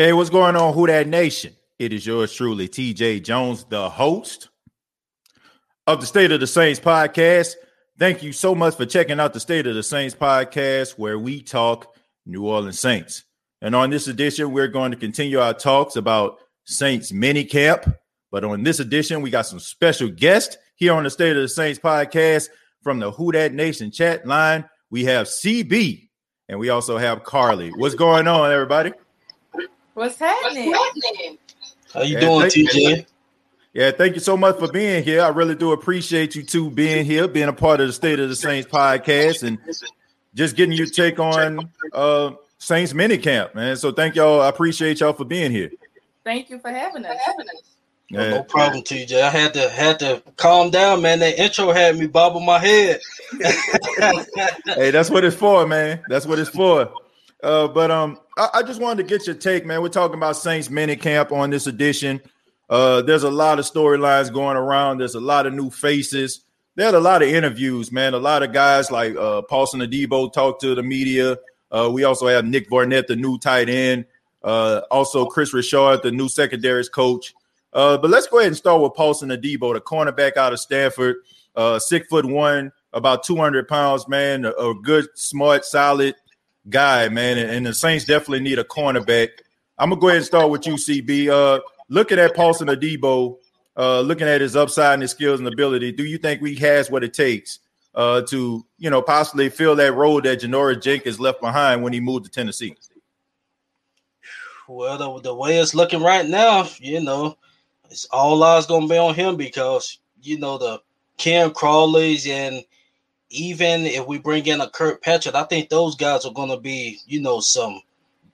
Hey, what's going on, Who That Nation? It is yours truly, TJ Jones, the host of the State of the Saints podcast. Thank you so much for checking out the State of the Saints podcast, where we talk New Orleans Saints. And on this edition, we're going to continue our talks about Saints mini camp. But on this edition, we got some special guests here on the State of the Saints podcast from the Who That Nation chat line. We have CB and we also have Carly. What's going on, everybody? What's happening? How you doing, TJ? Yeah, thank you so much for being here. I really do appreciate you two being here, being a part of the State of the Saints podcast, and just getting your take on uh, Saints minicamp, man. So thank y'all. I appreciate y'all for being here. Thank you for having us. No, no problem, TJ. I had to had to calm down, man. That intro had me bobble my head. hey, that's what it's for, man. That's what it's for. Uh, but um, I, just wanted to get your take, man. We're talking about Saints minicamp on this edition. Uh, there's a lot of storylines going around. There's a lot of new faces. There are a lot of interviews, man. A lot of guys like uh, Paulson Adebo talk to the media. Uh, we also have Nick Vannett, the new tight end. Uh, also, Kris Richard, the new secondaries coach. Uh, but let's go ahead and start with Paulson Adebo, the cornerback out of Stanford, uh, six foot one, about 200 pounds, man. A, a good, smart, solid guy, man. And, and, the Saints definitely need a cornerback. I'm gonna go ahead and start with you, CB. Uh, looking at Paulson Adebo, uh, looking at his upside and his skills and ability, do you think he has what it takes uh, to, you know, possibly fill that role that Janoris Jenkins left behind when he moved to Tennessee? Well, the, the way it's looking right now, you know, it's all eyes gonna be on him because you know the Ken Crawleys and even if we bring in a Kurt Kirkpatrick, I think those guys are going to be, you know, some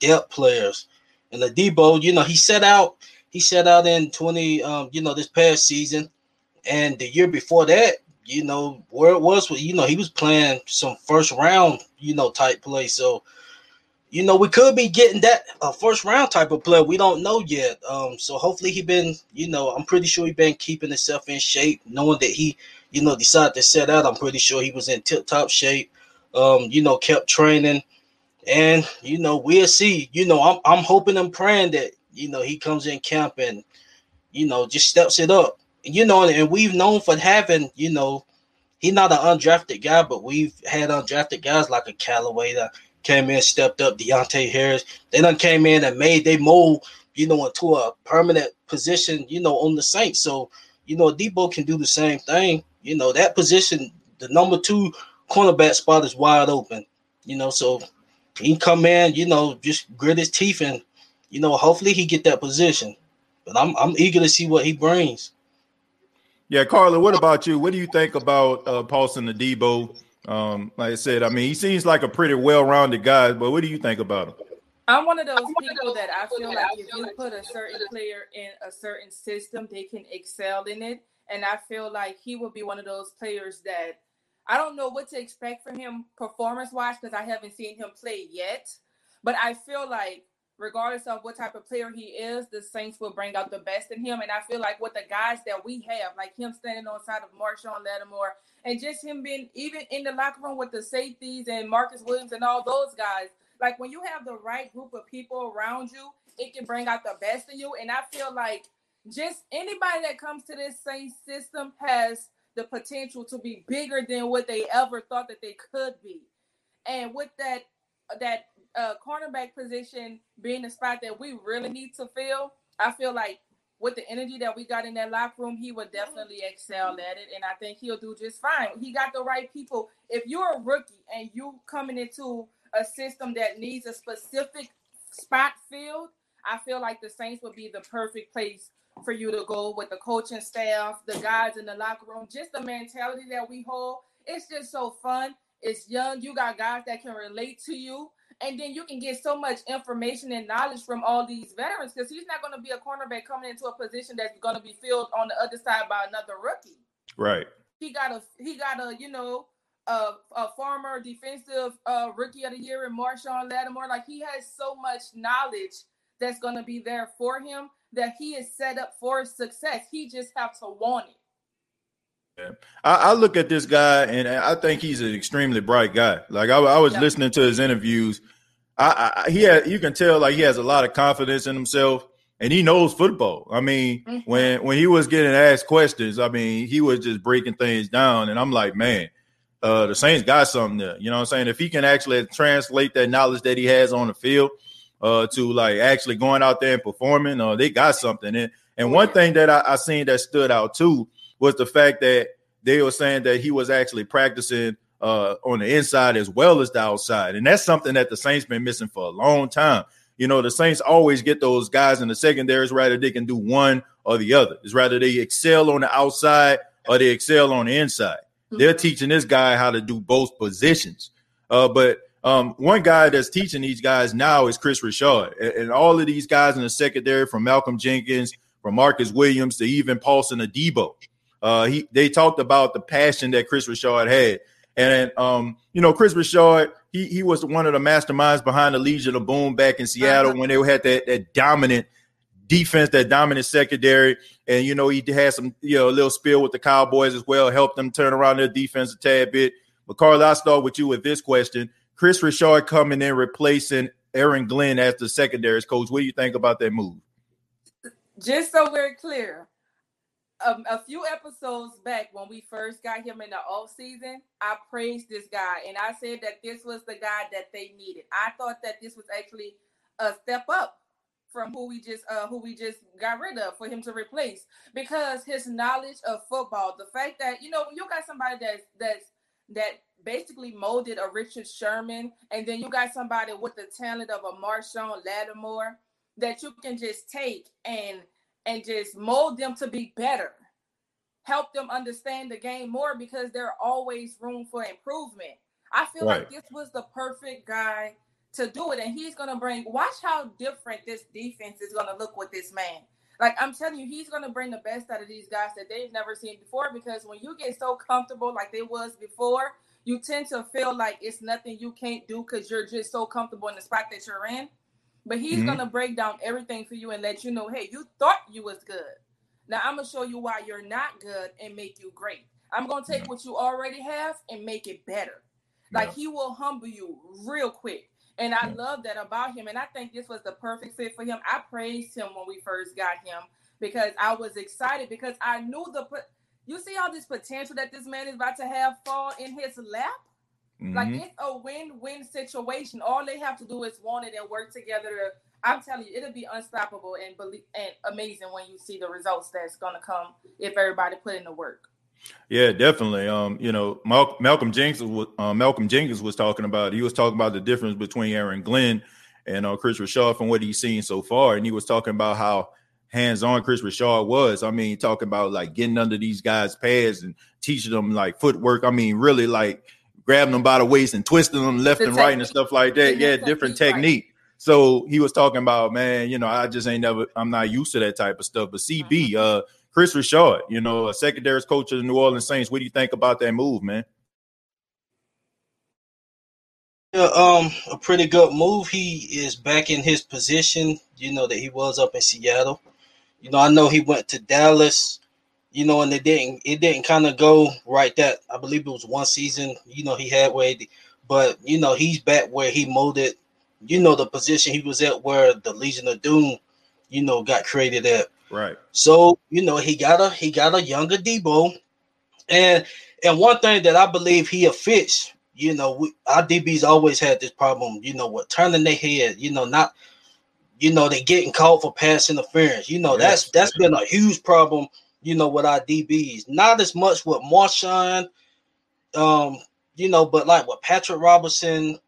depth players. And the Debo, you know, he set out, he set out in 20, um, you know, this past season. And the year before that, you know, where it was, you know, he was playing some first round, you know, type play. So, you know, we could be getting that uh, first round type of play. We don't know yet. Um, so hopefully he been, you know, I'm pretty sure he been keeping himself in shape, knowing that he you know, decided to set out. I'm pretty sure he was in tip top shape. Um, you know, kept training, and you know, we'll see. You know, I'm I'm hoping and praying that you know he comes in camp and you know just steps it up. You know, and we've known for having you know he's not an undrafted guy, but we've had undrafted guys like a Callaway that came in, stepped up. Deonte Harris, they done came in and made they mold, you know, into a permanent position, you know, on the Saints. So you know, Debo can do the same thing. You know, that position, the number two cornerback spot is wide open. You know, so he can come in, you know, just grit his teeth and, you know, hopefully he get that position. But I'm I'm eager to see what he brings. Yeah, Carla, what about you? What do you think about uh, Paulson Adebo? Um, like I said, I mean, he seems like a pretty well-rounded guy, but what do you think about him? I'm one of those people that I feel like if you put a certain player in a certain system, they can excel in it. And I feel like he will be one of those players that I don't know what to expect from him performance wise because I haven't seen him play yet. But I feel like regardless of what type of player he is, the Saints will bring out the best in him. And I feel like with the guys that we have, like him standing on side of Marshon Lattimore, and just him being even in the locker room with the safeties and Marcus Williams and all those guys, like when you have the right group of people around you, it can bring out the best in you. And I feel like just anybody that comes to this Saints system has the potential to be bigger than what they ever thought that they could be. And with that that uh, cornerback position being the spot that we really need to fill, I feel like with the energy that we got in that locker room, he would definitely excel at it, and I think he'll do just fine. He got the right people. If you're a rookie and you coming into a system that needs a specific spot filled, I feel like the Saints would be the perfect place for you to go with the coaching staff, the guys in the locker room, just the mentality that we hold. It's just so fun. It's young. You got guys that can relate to you. And then you can get so much information and knowledge from all these veterans because he's not going to be a cornerback coming into a position that's going to be filled on the other side by another rookie. Right. He got a he got a you know a, a former defensive uh, rookie of the year in Marshon Lattimore. Like he has so much knowledge that's going to be there for him that he is set up for success. He just have to want it. Yeah. I, I, look at this guy and I think he's an extremely bright guy. Like I, I was yeah. listening to his interviews. I, I, he had, you can tell like he has a lot of confidence in himself and he knows football. I mean, mm-hmm. when when he was getting asked questions, I mean, he was just breaking things down, and I'm like, man, uh, the Saints got something there. You know what I'm saying? If he can actually translate that knowledge that he has on the field uh, to like actually going out there and performing, uh, they got something. And, and one thing that I, I seen that stood out too was the fact that they were saying that he was actually practicing uh, on the inside as well as the outside. And that's something that the Saints been missing for a long time. You know, the Saints always get those guys in the secondaries, rather they can do one or the other. It's rather they excel on the outside or they excel on the inside. They're mm-hmm. teaching this guy how to do both positions. Uh, but um, one guy that's teaching these guys now is Kris Richard, and, and, all of these guys in the secondary, from Malcolm Jenkins, from Marcus Williams to even Paulson Adebo. Uh, he they talked about the passion that Kris Richard had, and um, you know, Kris Richard, he he was one of the masterminds behind the Legion of Boom back in Seattle uh-huh. when they had that that dominant defense, that dominant secondary, and you know he had some you know a little spill with the Cowboys as well, helped them turn around their defense a tad bit. But Carl, I'll start with you with this question: Kris Richard coming in replacing Aaron Glenn as the secondaries coach. What do you think about that move? Just so we're clear, um, a few episodes back when we first got him in the off season, I praised this guy and I said that this was the guy that they needed. I thought that this was actually a step up from who we just uh who we just got rid of for him to replace because his knowledge of football, the fact that you know when you got somebody that's that's that basically molded a Richard Sherman, and then you got somebody with the talent of a Marshon Lattimore that you can just take and and just mold them to be better. Help them understand the game more because there's always room for improvement. I feel right. like this was the perfect guy to do it. And he's going to bring, watch how different this defense is going to look with this man. Like I'm telling you, he's going to bring the best out of these guys that they've never seen before because when you get so comfortable like they was before, you tend to feel like it's nothing you can't do because you're just so comfortable in the spot that you're in. But he's mm-hmm. going to break down everything for you and let you know, hey, you thought you was good. Now I'm going to show you why you're not good and make you great. I'm going to take what you already have and make it better. Like yeah. he will humble you real quick. And I love that about him. And I think this was the perfect fit for him. I praised him when we first got him because I was excited because I knew the you see all this potential that this man is about to have fall in his lap. Mm-hmm. Like it's a win-win situation. All they have to do is want it and work together. To, I'm telling you, it'll be unstoppable and believe and amazing when you see the results that's gonna come if everybody put in the work. Yeah, definitely. Um, you know, Mal- Malcolm Jenkins was uh, Malcolm Jenkins was talking about. He was talking about the difference between Aaron Glenn and uh, Kris Richard from what he's seen so far, and he was talking about how hands-on Kris Richard was. I mean, talking about like getting under these guys' pads and teaching them like footwork. I mean, really like grabbing them by the waist and twisting them left the and technique. right and stuff like that. Yeah, different technique. Right. So he was talking about, man, you know, I just ain't never, I'm not used to that type of stuff. But CB, mm-hmm. uh, Kris Richard, you know, a secondaries coach of the New Orleans Saints. What do you think about that move, man? Yeah, um, a pretty good move. He is back in his position, you know, that he was up in Seattle. You know, I know he went to Dallas, you know, and it didn't it didn't kind of go right that I believe it was one season, you know, he had where but you know, he's back where he molded, you know, the position he was at where the Legion of Doom, you know, got created at. Right. So, you know, he got a he got a younger Debo. And and one thing that I believe he fits, you know, we, our DBs always had this problem, you know, with turning their head, you know, not you know, they getting called for pass interference. You know, yes. that's that's been a huge problem, you know, with our DBs. Not as much with Marshon, um, you know, but like with Patrick Robinson,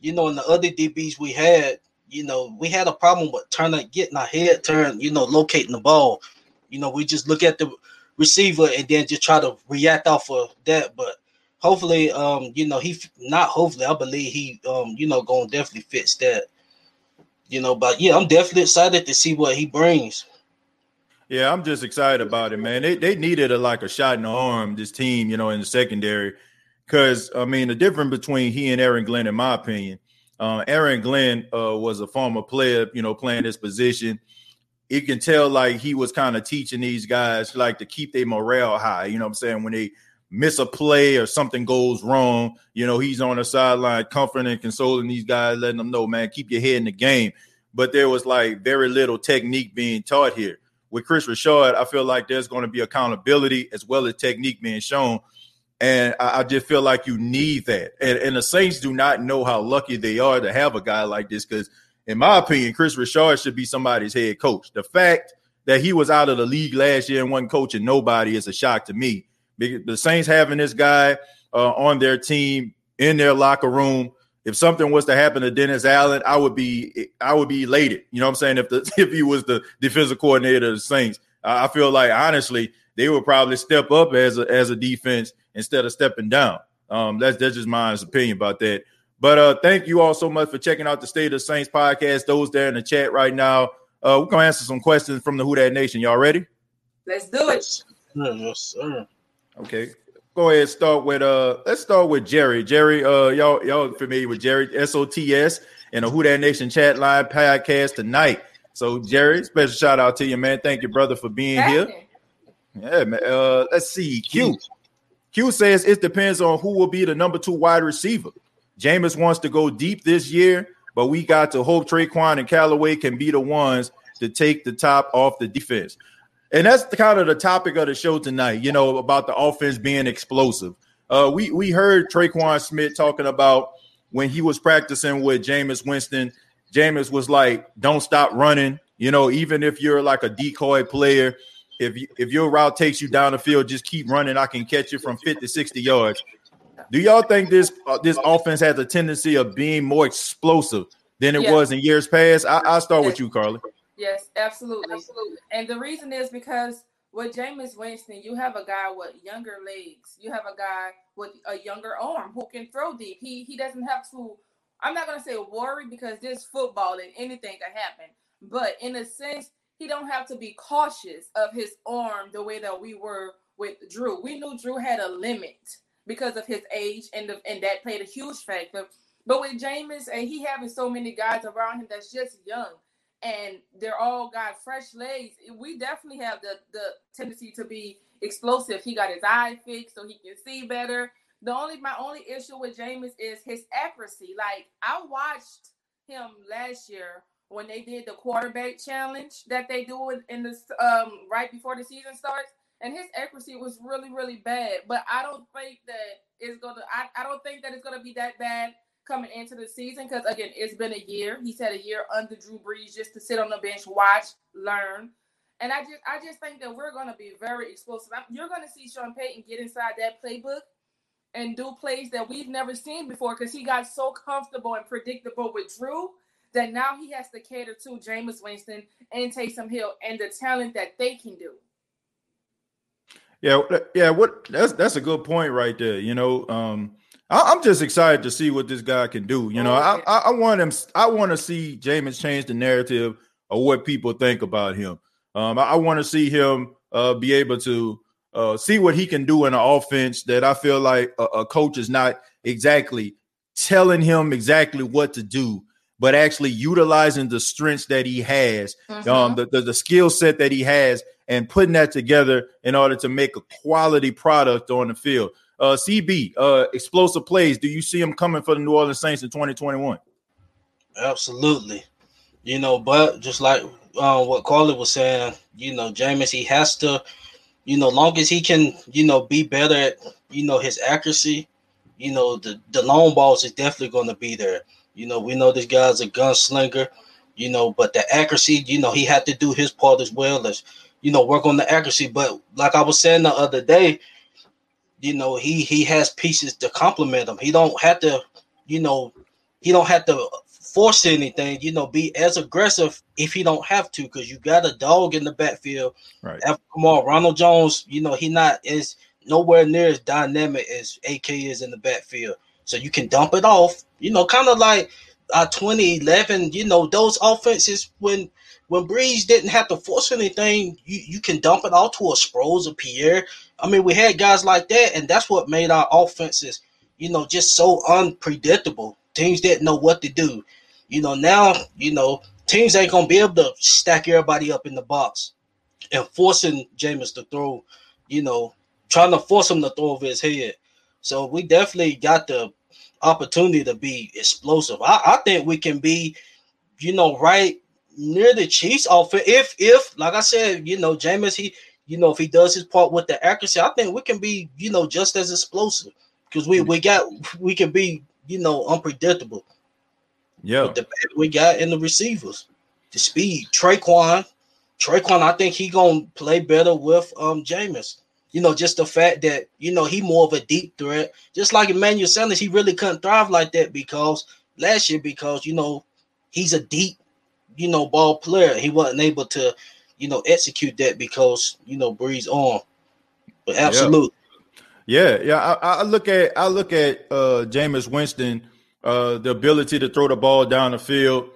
you know, and the other DBs we had, you know, we had a problem with turning getting our head turned, you know, locating the ball. You know, we just look at the receiver and then just try to react off of that. But hopefully, um, you know, he not hopefully, I believe he um, you know, gonna definitely fits that you know, but yeah, I'm definitely excited to see what he brings. Yeah, I'm just excited about it, man. They they needed a like a shot in the arm, this team, you know, in the secondary. Cause I mean, the difference between he and Aaron Glenn, in my opinion, uh, Aaron Glenn uh, was a former player, you know, playing this position. You can tell like he was kind of teaching these guys like to keep their morale high. You know what I'm saying? When they miss a play or something goes wrong, you know, he's on the sideline comforting and consoling these guys, letting them know, man, keep your head in the game. But there was like very little technique being taught here. With Kris Richard, I feel like there's going to be accountability as well as technique being shown. And I, I just feel like you need that. And, and, the Saints do not know how lucky they are to have a guy like this because, in my opinion, Kris Richard should be somebody's head coach. The fact that he was out of the league last year and wasn't coaching nobody is a shock to me the Saints having this guy uh, on their team in their locker room. If something was to happen to Dennis Allen, I would be I would be elated. You know what I'm saying? If the if he was the defensive coordinator of the Saints, I feel like honestly they would probably step up as a as a defense instead of stepping down. Um, that's that's just my honest opinion about that. But uh, thank you all so much for checking out the State of the Saints podcast. Those there in the chat right now, uh, we're gonna answer some questions from the Who That Nation. Y'all ready? Let's do it. Yes, sir. Okay. Go ahead. Start with uh. Let's start with Jerry. Jerry, uh, y'all y'all familiar with Jerry SOTS and the Who That Nation chat line podcast tonight. So Jerry, special shout out to you, man. Thank you, brother, for being here. Yeah, man. Uh, let's see. Q. Q says it depends on who will be the number two wide receiver. Jameis wants to go deep this year, but we got to hope Tre'Quan and Callaway can be the ones to take the top off the defense. And that's the kind of the topic of the show tonight, you know, about the offense being explosive. Uh, we we heard Tre'Quan Smith talking about when he was practicing with Jameis Winston. Jameis was like, "Don't stop running." You know, even if you're like a decoy player, if you, if your route takes you down the field, just keep running. I can catch you from 50, 60 yards. Do y'all think this uh, this offense has a tendency of being more explosive than it was in years past? I, will start with you, Carly. Yes, absolutely. absolutely. And the reason is because with Jameis Winston, you have a guy with younger legs. You have a guy with a younger arm who can throw deep. He he doesn't have to. I'm not gonna say worry because this football and anything can happen. But in a sense, he don't have to be cautious of his arm the way that we were with Drew. We knew Drew had a limit because of his age, and the, and that played a huge factor. But with Jameis and he having so many guys around him that's just young, and they're all got fresh legs, we definitely have the the tendency to be explosive. He got his eye fixed so he can see better. The only my only issue with Jameis is his accuracy. Like I watched him last year when they did the quarterback challenge that they do in this um right before the season starts. and his accuracy was really, really bad. But I don't think that it's gonna. I, I don't think that it's gonna be that bad coming into the season because again, it's been a year. He's had a year under Drew Brees just to sit on the bench, watch, learn. And I just, I just think that we're going to be very explosive. You're going to see Sean Payton get inside that playbook and do plays that we've never seen before because he got so comfortable and predictable with Drew that now he has to cater to Jameis Winston and Taysom Hill and the talent that they can do. Yeah, yeah. What that's that's a good point right there. You know, um, I, am just excited to see what this guy can do. You know, oh, I, I, I want him. I want to see Jameis change the narrative of what people think about him. Um, I, I want to see him uh, be able to uh, see what he can do in an offense that I feel like a, a, coach is not exactly telling him exactly what to do, but actually utilizing the strengths that he has, mm-hmm. um, the, the, the skill set that he has, and putting that together in order to make a quality product on the field. Uh, CB, uh, explosive plays. Do you see him coming for the New Orleans Saints in 2021? Absolutely. You know, but just like uh, what Carly was saying, you know, Jameis, he has to, you know, long as he can, you know, be better at, you know, his accuracy, you know, the, the long balls is definitely going to be there. You know, we know this guy's a gunslinger, you know, but the accuracy, you know, he had to do his part as well as, you know, work on the accuracy. But like I was saying the other day, you know, he he has pieces to complement him. He don't have to, you know, he don't have to force anything, you know, be as aggressive if he don't have to, because you got a dog in the backfield. Right. Come on, Ronald Jones, you know, he not is nowhere near as dynamic as AK is in the backfield. So you can dump it off, you know, kind of like uh 2011, you know, those offenses when when Brees didn't have to force anything, you, you can dump it off to a Sproles or Pierre. I mean, we had guys like that, and that's what made our offenses, you know, just so unpredictable. Teams didn't know what to do. You know, now, you know, teams ain't gonna be able to stack everybody up in the box and forcing Jameis to throw, you know, trying to force him to throw over his head. So we definitely got the opportunity to be explosive. I, I think we can be, you know, right near the Chiefs offense. If if like I said, you know, Jameis, he, you know, if he does his part with the accuracy, I think we can be, you know, just as explosive because we we got we can be, you know, unpredictable. Yeah. the we got in the receivers, the speed. Tre'Quan, Tre'Quan, I think he gonna play better with um Jameis. You know, just the fact that you know he more of a deep threat, just like Emmanuel Sanders, he really couldn't thrive like that because last year because you know he's a deep, you know, ball player. He wasn't able to, you know, execute that because you know Brees on. But absolutely. Yeah, yeah. yeah. I, I, look at I look at uh Jameis Winston uh, the ability to throw the ball down the field.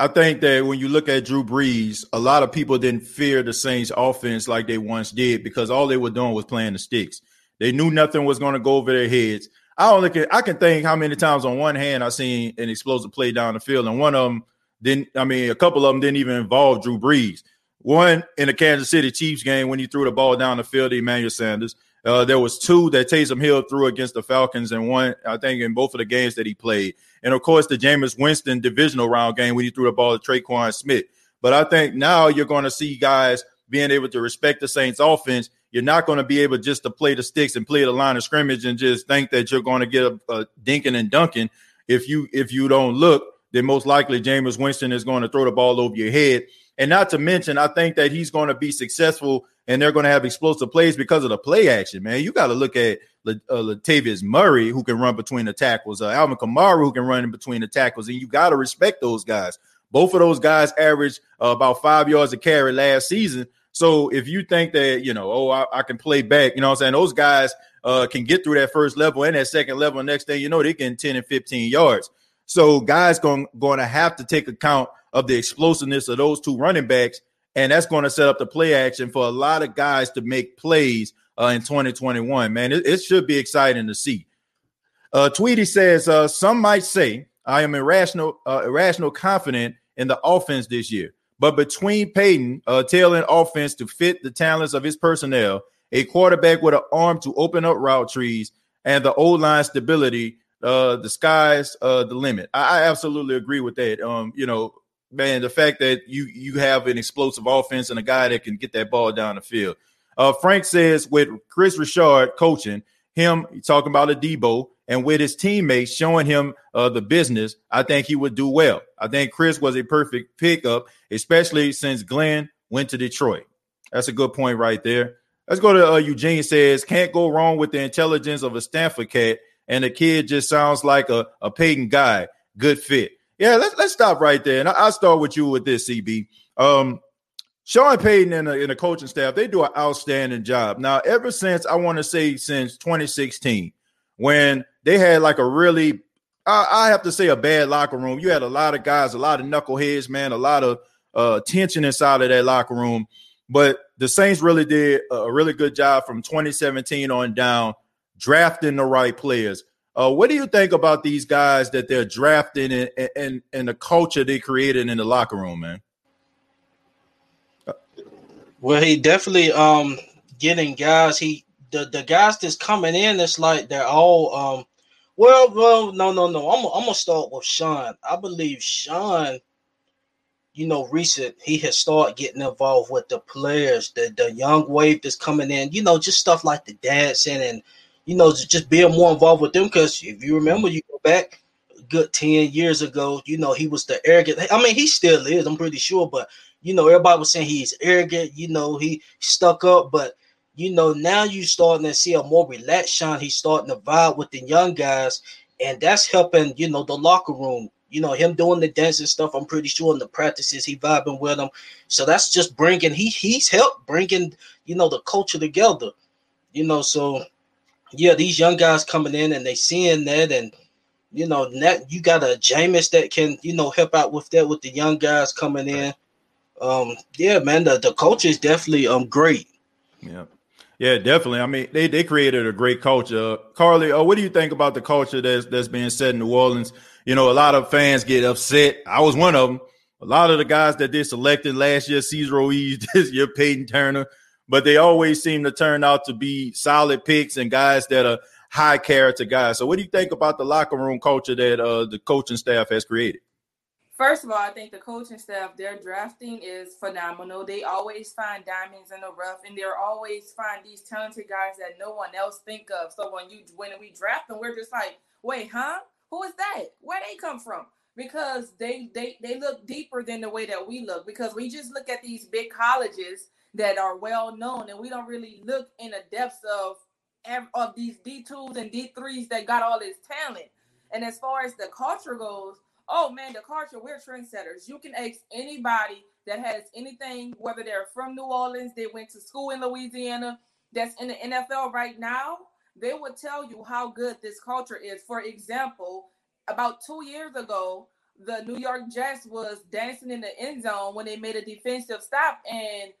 I think that when you look at Drew Brees, a lot of people didn't fear the Saints offense like they once did because all they were doing was playing the sticks. They knew nothing was going to go over their heads. I look at I can think how many times on one hand I seen an explosive play down the field, and one of them didn't. I mean, a couple of them didn't even involve Drew Brees. One in the Kansas City Chiefs game when he threw the ball down the field to Emmanuel Sanders. Uh, there was two that Taysom Hill threw against the Falcons, and one I think in both of the games that he played, and of course the Jameis Winston divisional round game when he threw the ball to Tre'Quan Smith. But I think now you're going to see guys being able to respect the Saints offense. You're not going to be able just to play the sticks and play the line of scrimmage and just think that you're going to get a, a dinking and dunking. If you if you don't look, then most likely Jameis Winston is going to throw the ball over your head. And not to mention, I think that he's going to be successful and they're going to have explosive plays because of the play action, man. You got to look at uh, Latavius Murray, who can run between the tackles, uh, Alvin Kamara, who can run in between the tackles, and you got to respect those guys. Both of those guys averaged uh, about five yards a carry last season. So if you think that, you know, oh, I, I can play back, you know what I'm saying? Those guys uh, can get through that first level and that second level. Next thing you know, they can 10 and 15 yards. So guys going, going to have to take account of the explosiveness of those two running backs and that's going to set up the play action for a lot of guys to make plays uh, in 2021. Man, it, it, should be exciting to see. Uh, Tweety says uh, some might say I am irrational, uh, irrational confident in the offense this year, but between Payton uh, tailing offense to fit the talents of his personnel, a quarterback with an arm to open up route trees, and the old line stability, uh, the sky's uh, the limit. I, I absolutely agree with that. Um, you know, man, the fact that you you have an explosive offense and a guy that can get that ball down the field. Uh, Frank says with Kris Richard coaching him, talking about a Debo, and with his teammates showing him uh, the business, I think he would do well. I think Kris was a perfect pickup, especially since Glenn went to Detroit. That's a good point right there. Let's go to uh, Eugene says, can't go wrong with the intelligence of a Stanford cat, and the kid just sounds like a, a Payton guy. Good fit. Yeah, let's let's stop right there. And I, will start with you with this, CB. Um, Sean Payton and the, and the coaching staff, they do an outstanding job. Now, ever since I want to say since 2016, when they had like a really, I, I, have to say, a bad locker room. You had a lot of guys, a lot of knuckleheads, man, a lot of uh, tension inside of that locker room. But the Saints really did a really good job from 2017 on down, drafting the right players. Uh, what do you think about these guys that they're drafting and, and, and the culture they created in the locker room, man? Well, he definitely um getting guys. He the the guys that's coming in. It's like they're all um. Well, well, no, no, no. I'm I'm gonna start with Sean. I believe Sean. You know, recent he has started getting involved with the players, the the young wave that's coming in. You know, just stuff like the dancing and you know just being more involved with them. Because if you remember, you go back good 10 years ago, you know, he was the arrogant. I mean, he still is, I'm pretty sure, but you know, everybody was saying he's arrogant, you know, he stuck up, but you know, now you starting to see a more relaxed Sean. He's starting to vibe with the young guys, and that's helping, you know, the locker room. You know, him doing the dancing stuff. I'm pretty sure in the practices he vibing with them. So that's just bringing he he's helped bringing you know the culture together. You know, so yeah, these young guys coming in and they seeing that, and you know that you got a Jameis that can you know help out with that with the young guys coming in um, yeah, man, the, the culture is definitely um great. Yeah. Yeah, definitely. I mean, they, they created a great culture. Carly, uh, what do you think about the culture that's that's being set in New Orleans? You know, a lot of fans get upset. I was one of them. A lot of the guys that they selected last year, Cesar Ruiz, this year, Payton Turner, but they always seem to turn out to be solid picks and guys that are high character guys. So, what do you think about the locker room culture that uh, the coaching staff has created? First of all, I think the coaching staff, their drafting is phenomenal. They always find diamonds in the rough, and they're always find these talented guys that no one else think of. So when you when we draft them, we're just like, wait, huh? Who is that? Where they come from? Because they they they look deeper than the way that we look. Because we just look at these big colleges that are well known, and we don't really look in the depths of of these D twos and D threes that got all this talent. And as far as the culture goes oh man, the culture, we're trendsetters. You can ask anybody that has anything, whether they're from New Orleans, they went to school in Louisiana, that's in the NFL right now, they would tell you how good this culture is. For example, about two years ago, the New York Jets was dancing in the end zone when they made a defensive stop, and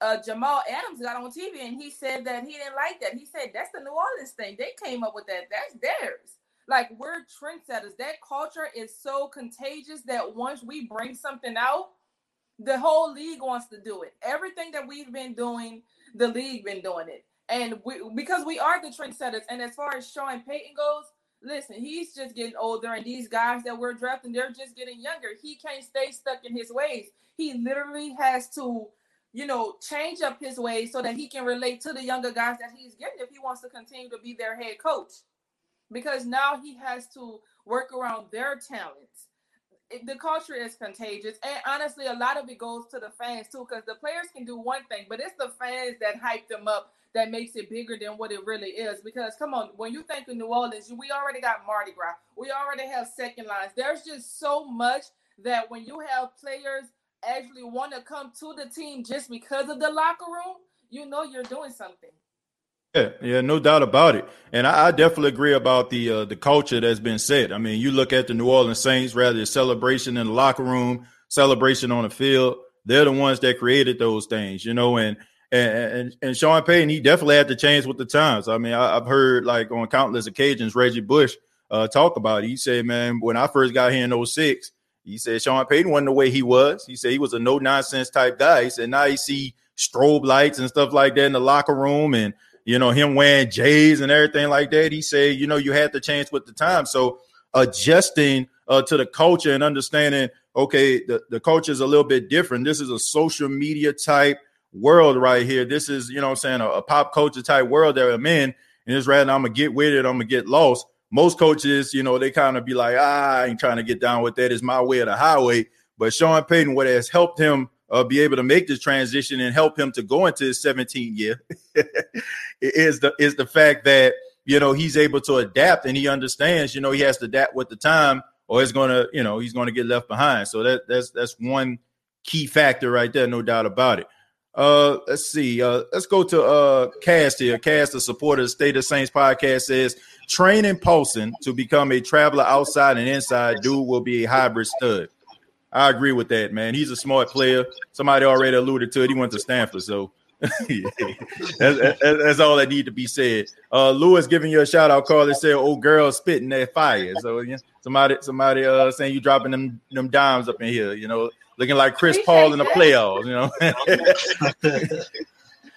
uh, Jamal Adams got on TV and he said that he didn't like that. He said that's the New Orleans thing. They came up with that. That's theirs. Like we're trendsetters. That culture is so contagious that once we bring something out, the whole league wants to do it. Everything that we've been doing, the league been doing it. And we because we are the trendsetters. And as far as Sean Payton goes, listen, he's just getting older, and these guys that we're drafting, they're just getting younger. He can't stay stuck in his ways. He literally has to, you know, change up his ways so that he can relate to the younger guys that he's getting if he wants to continue to be their head coach because now he has to work around their talents. It, the culture is contagious, and honestly, a lot of it goes to the fans too, because the players can do one thing, but it's the fans that hype them up that makes it bigger than what it really is. Because come on, when you think of New Orleans, we already got Mardi Gras, we already have second lines. There's just so much that when you have players actually want to come to the team just because of the locker room, you know you're doing something. Yeah, yeah, no doubt about it. And I, I definitely agree about the uh, the culture that's been set. I mean, you look at the New Orleans Saints, rather the celebration in the locker room, celebration on the field. They're the ones that created those things, you know. And and and, and Sean Payton, he definitely had to change with the times. I mean, I, have heard like on countless occasions Reggie Bush uh, talk about it. He said, "Man, when I first got here in 06, he said Sean Payton wasn't the way he was. He said he was a no nonsense type guy. He said now you see strobe lights and stuff like that in the locker room and." you know, him wearing J's and everything like that. He said, you know, you had to change with the time. So adjusting uh, to the culture and understanding, okay, the, the culture is a little bit different. This is a social media type world right here. This is, you know I'm saying, a, a, pop culture type world that I'm in. And it's rather I'm gonna get with it, I'm gonna get lost. Most coaches, you know, they kind of be like, ah, I ain't trying to get down with that. It's my way or the highway. But Sean Payton, what has helped him uh, be able to make this transition and help him to go into his 17th year is the is the fact that you know he's able to adapt and he understands you know he has to adapt with the time or it's gonna you know he's gonna get left behind so that that's that's one key factor right there no doubt about it uh let's see uh let's go to uh cast here cast the supporter of state of saints podcast says training Paulson to become a traveler outside and inside dude will be a hybrid stud I agree with that, man. He's a smart player. Somebody already alluded to it. He went to Stanford, so that's, that's, that's, all that need to be said. Uh, Lewis giving you a shout out. Carl Carly said, "Oh, girl, spitting that fire." So yeah, somebody, somebody uh, saying you dropping them them dimes up in here. You know, looking like Chris Paul in the playoffs. You know.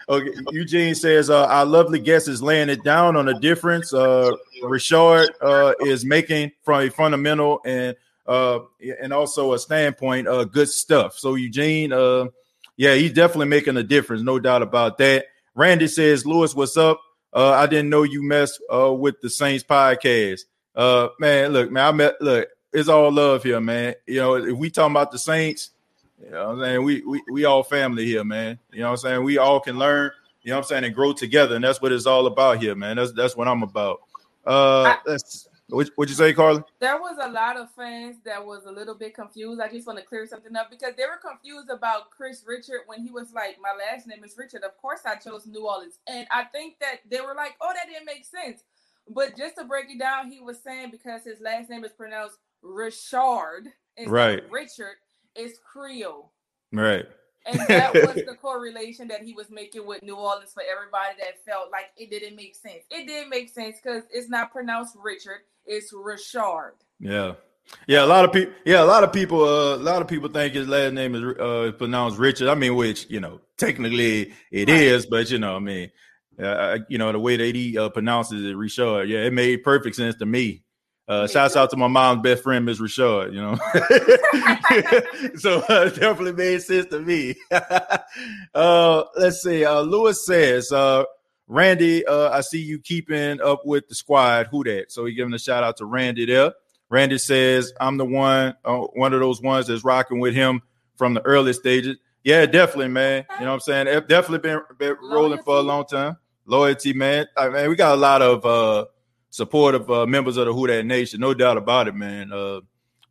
okay, Eugene says, uh, "Our lovely guest is laying it down on a difference. Uh, Richard uh, is making from a fundamental and." uh, and also a standpoint, uh, good stuff. So Eugene, uh, yeah, he's definitely making a difference, no doubt about that. Randy says, Lewis, what's up? Uh, I didn't know you messed uh, with the Saints podcast. Uh, man, look, man, I met, look, it's all love here, man. You know, if we talking about the Saints, you know what I'm saying? We, we, we all family here, man. You know what I'm saying? We all can learn, you know what I'm saying, and grow together. And that's what it's all about here, man. That's, that's what I'm about. Uh, I, let's, what would you say, Carly? There was a lot of fans that was a little bit confused. I just want to clear something up because they were confused about Kris Richard when he was like, "My last name is Richard." Of course, I chose New Orleans, and I think that they were like, "Oh, that didn't make sense." But just to break it down, he was saying because his last name is pronounced Richard, right? Richard is Creole, right? And that was the correlation that he was making with New Orleans for everybody that felt like it didn't make sense. It didn't make sense because it's not pronounced Richard, it's Richard. Yeah. Yeah, a lot of people. Yeah, a lot of people. Uh, a lot of people think his last name is uh, pronounced Richard. I mean, which you know, technically it right. is, but you know, I mean, uh, you know, the way that he uh, pronounces it, Richard. Yeah, it made perfect sense to me. Uh, shouts out to my mom's best friend, Miss Rashad. You know, so uh, definitely made sense to me. uh, let's see. Uh, Lewis says, uh, Randy, uh, I see you keeping up with the squad. Who that? So he giving a shout out to Randy there. Randy says, I'm the one, uh, one of those ones that's rocking with him from the early stages. Yeah, definitely, man. You know what I'm saying? It definitely been, been rolling for a long time. Loyalty, man. I mean, we got a lot of uh supportive uh, members of the Who That Nation, no doubt about it, man. Uh,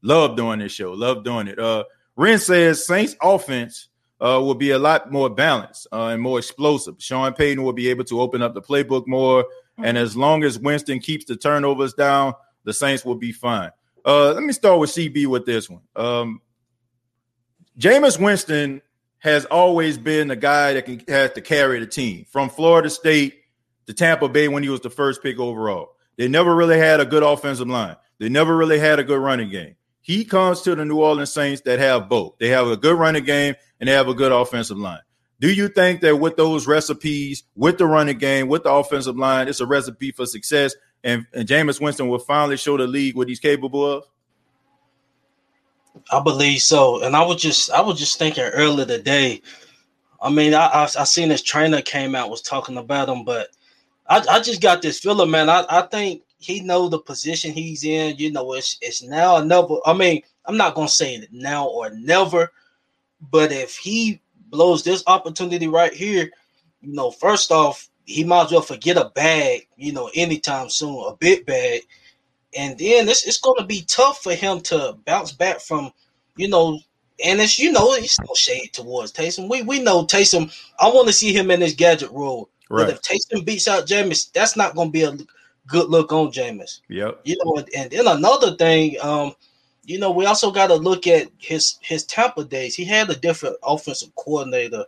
love doing this show, love doing it. Uh, Ren says Saints offense uh, will be a lot more balanced uh, and more explosive. Sean Payton will be able to open up the playbook more, mm-hmm. and as long as Winston keeps the turnovers down, the Saints will be fine. Uh, let me start with CB with this one. Um, Jameis Winston has always been the guy that can have to carry the team from Florida State to Tampa Bay when he was the first pick overall. They never really had a good offensive line. They never really had a good running game. He comes to the New Orleans Saints that have both. They have a good running game and they have a good offensive line. Do you think that with those recipes, with the running game, with the offensive line, it's a recipe for success? And, and Jameis Winston will finally show the league what he's capable of? I believe so. And I was just I was just thinking earlier today. I mean, I, I I seen this trainer came out was talking about him, but I, I just got this feeling, man. I, I think he know the position he's in. You know, it's it's now or never. I mean, I'm not gonna say it now or never, but if he blows this opportunity right here, you know, first off, he might as well forget a bag, you know, anytime soon, a big bag. And then it's it's gonna be tough for him to bounce back from, you know, and it's you know, it's no shade towards Taysom. We we know Taysom. I want to see him in this gadget role Right. But if Taysom beats out Jameis, that's not going to be a good look on Jameis. Yep. You know, and then another thing, um, you know, we also got to look at his his Tampa days. He had a different offensive coordinator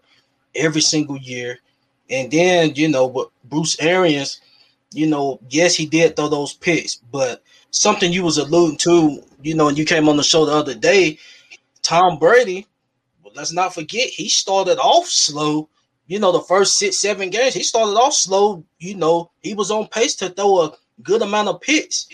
every single year, and then you know, with Bruce Arians, you know, yes, he did throw those picks, but something you was alluding to, you know, and you came on the show the other day, Tom Brady. Well, let's not forget he started off slow you know, the first six, seven games, he started off slow. You know, he was on pace to throw a good amount of picks.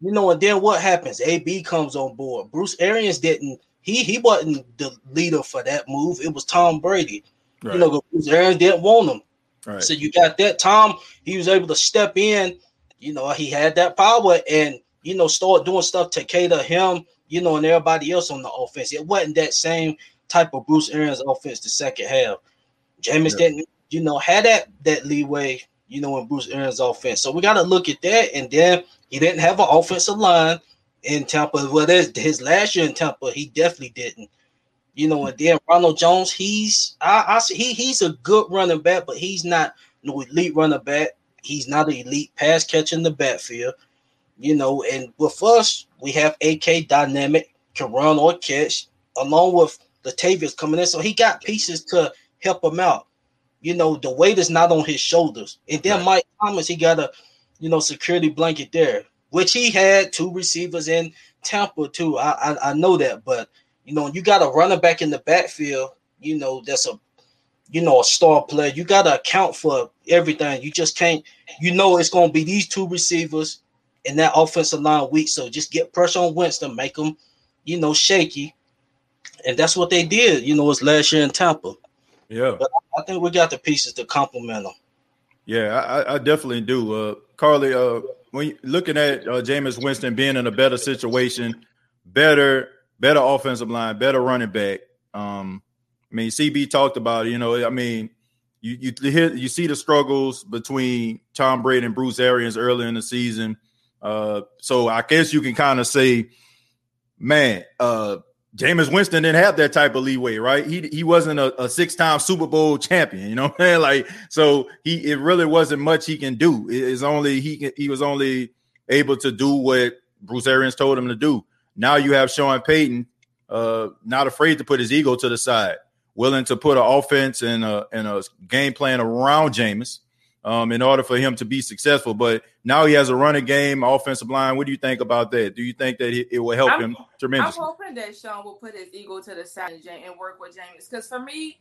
You know, and then what happens? AB comes on board. Bruce Arians didn't, he he wasn't the leader for that move. It was Tom Brady. Right. You know, Bruce Arians didn't want him. Right. So you got that Tom. He was able to step in. You know, he had that power and you know start doing stuff to cater him. You know, and everybody else on the offense. It wasn't that same type of Bruce Arians offense the second half. Jameis yeah. didn't, you know, had that that leeway. You know, in Bruce Arians offense. So we got to look at that. And then he didn't have an offensive line in Tampa. Well, his last year in Tampa, he definitely didn't. You know, and then Ronald Jones, he's I, I see he he's a good running back, but he's not no elite running back. He's not an elite pass catcher in the backfield. You know, and with us, we have AK dynamic, can run or catch, along with Latavius coming in. So he got pieces to help him out. You know, the weight is not on his shoulders. And then right. Mike Thomas, he got a you know security blanket there, which he had two receivers in Tampa too. I I, I know that, but you know, you got a running back in the backfield, you know, that's a you know, a star player. You got to account for everything. You just can't, you know, it's going to be these two receivers and that offensive line weak. So just get pressure on Winston, make them, you know, shaky. And that's what they did, you know, it's last year in Tampa. Yeah. But I think we got the pieces to complement them. Yeah, I, I definitely do. Uh, Carly, uh, when looking at uh, Jameis Winston being in a better situation, better better offensive line, better running back. Um, I mean, CB talked about it. You know, I mean, you you hear, you see the struggles between Tom Brady and Bruce Arians early in the season. Uh, so I guess you can kind of say, man, uh, Jameis Winston didn't have that type of leeway, right? He he wasn't a, a six time Super Bowl champion, you know. like so, he it really wasn't much he can do. It's only he he was only able to do what Bruce Arians told him to do. Now you have Sean Payton, uh, not afraid to put his ego to the side, willing to put an offense and a, and a game plan around Jameis um, in order for him to be successful. But now he has a running game, offensive line. What do you think about that? Do you think that it will help I'm, him tremendously? I'm hoping that Sean will put his ego to the side and work with James. Because for me,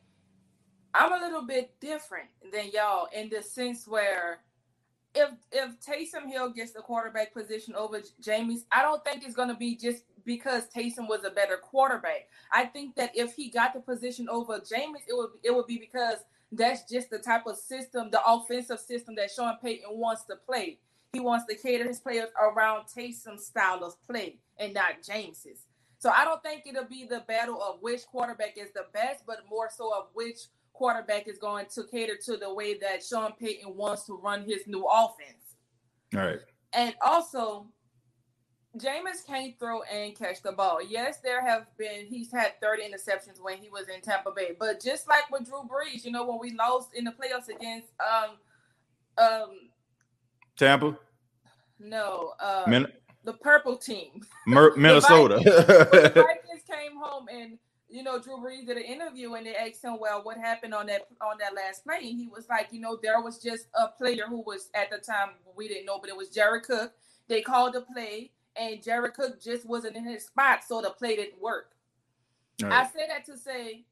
I'm a little bit different than y'all in the sense where if if Taysom Hill gets the quarterback position over Jameis, I don't think it's going to be just because Taysom was a better quarterback. I think that if he got the position over Jameis, it would it would be because that's just the type of system, the offensive system that Sean Payton wants to play. He wants to cater his players around Taysom's style of play and not James's. So I don't think it'll be the battle of which quarterback is the best, but more so of which quarterback is going to cater to the way that Sean Payton wants to run his new offense. All right. And also, Jameis can't throw and catch the ball. Yes, there have been he's had 30 interceptions when he was in Tampa Bay. But just like with Drew Brees, you know, when we lost in the playoffs against um um Tampa? No, uh Min- the purple team. Mer- Minnesota. the Vikings came home and you know, Drew Brees did an interview and they asked him, "Well, what happened on that on that last play?" And he was like, "You know, there was just a player who was at the time we didn't know, but it was Jared Cook. They called the play, and Jared Cook just wasn't in his spot, so the play didn't work." Right. I say that to say,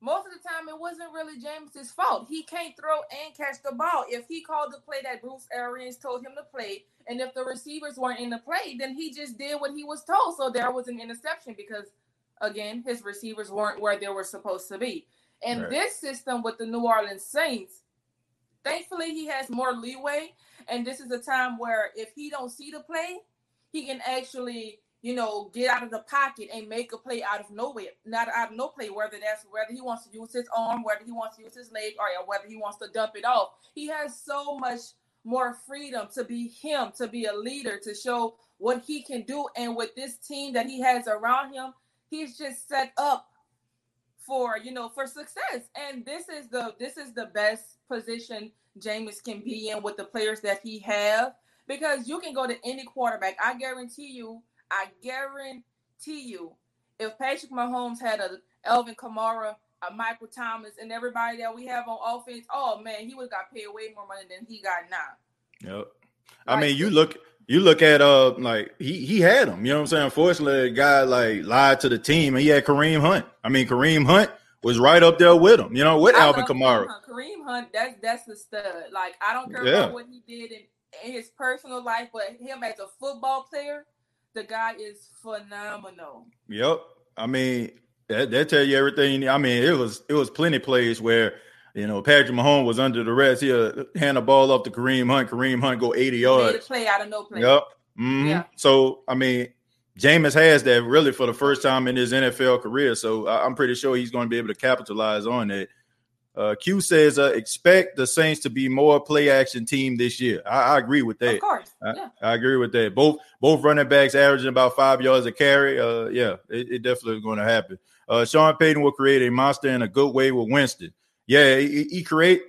most of the time it wasn't really James's fault. He can't throw and catch the ball. If he called the play that Bruce Arians told him to play, and if the receivers weren't in the play, then he just did what he was told. So there was an interception because again, his receivers weren't where they were supposed to be. And right. this system with the New Orleans Saints, thankfully he has more leeway. And this is a time where if he don't see the play, he can actually, you know, get out of the pocket and make a play out of nowhere, not out of no play, whether that's whether he wants to use his arm, whether he wants to use his leg, or whether he wants to dump it off. He has so much more freedom to be him, to be a leader, to show what he can do. And with this team that he has around him, he's just set up for you know for success and this is the this is the best position James can be in with the players that he have because you can go to any quarterback I guarantee you I guarantee you if Patrick Mahomes had a Alvin Kamara a Michael Thomas and everybody that we have on offense oh man he would have got paid way more money than he got now yep I like, mean you look you look at uh like he he had him. You know what I'm saying? Unfortunately, a guy like lied to the team, and he had Kareem Hunt. I mean, Kareem Hunt was right up there with him. You know, with I Alvin Kamara. Kareem Hunt. Kareem Hunt, that's that's the stud. Like I don't care yeah. about what he did in, in his personal life, but him as a football player, the guy is phenomenal. Yep. I mean, That that tell you everything. I mean, it was it was plenty plays where you know Patrick Mahomes was under the rest. He'll hand the ball off to Kareem Hunt. Kareem Hunt go eighty yards. play out of no play. Yep. Mm-hmm. Yeah. So I mean, Jameis has that really for the first time in his NFL career. So I'm pretty sure he's going to be able to capitalize on it. Uh, Q says, uh, expect the Saints to be more play action team this year. I, I agree with that. Of course. Yeah. I, I, agree with that. Both both running backs averaging about five yards a carry. Uh, yeah, it, it definitely is going to happen. Uh, Sean Payton will create a monster in a good way with Winston. Yeah, he, he create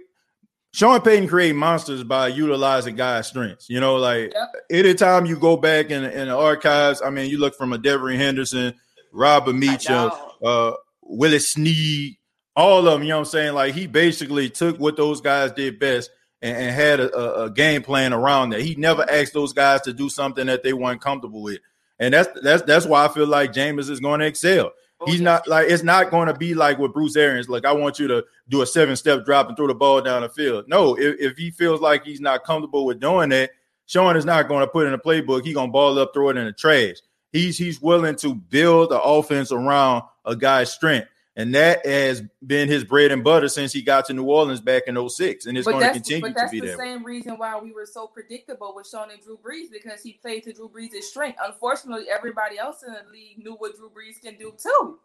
Sean Payton create monsters by utilizing guys' strengths. You know, like anytime you go back in, in the archives, I mean, you look from a Devery Henderson, Robert Meacham, uh, Willie Snead, all of them, you know what I'm saying? Like he basically took what those guys did best and, and had a, a, game plan around that. He never asked those guys to do something that they weren't comfortable with. And that's that's that's why I feel like Jameis is going to excel. Oh, He's not like it's not going to be like with Bruce Arians. Like I want you to do a seven step drop and throw the ball down the field. No, if, if he feels like he's not comfortable with doing that, Sean is not going to put in a playbook. He's going to ball up, throw it in the trash. He's he's willing to build the offense around a guy's strength. And that has been his bread and butter since he got to New Orleans back in 06. And it's going to continue but that's to be the same reason why we were so predictable with Sean and Drew Brees because he played to Drew Brees' strength. Unfortunately, everybody else in the league knew what Drew Brees can do too.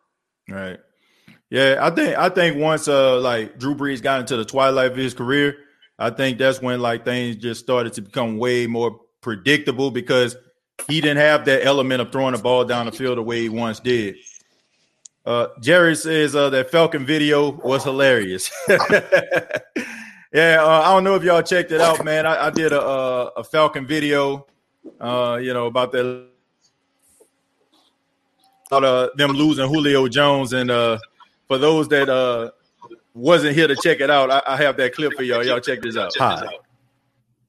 Right. Yeah, I think I think once uh like Drew Brees got into the twilight of his career, I think that's when like things just started to become way more predictable because he didn't have that element of throwing the ball down the field the way he once did. Uh, Jerry says uh, that Falcon video was hilarious. yeah, uh, I don't know if y'all checked it out, man. I, I did a, a, a, Falcon video, uh, you know, about that about uh, them losing Julio Jones, and uh, for those that uh, wasn't here to check it out, I, I have that clip for y'all. Y'all check this out. Hi,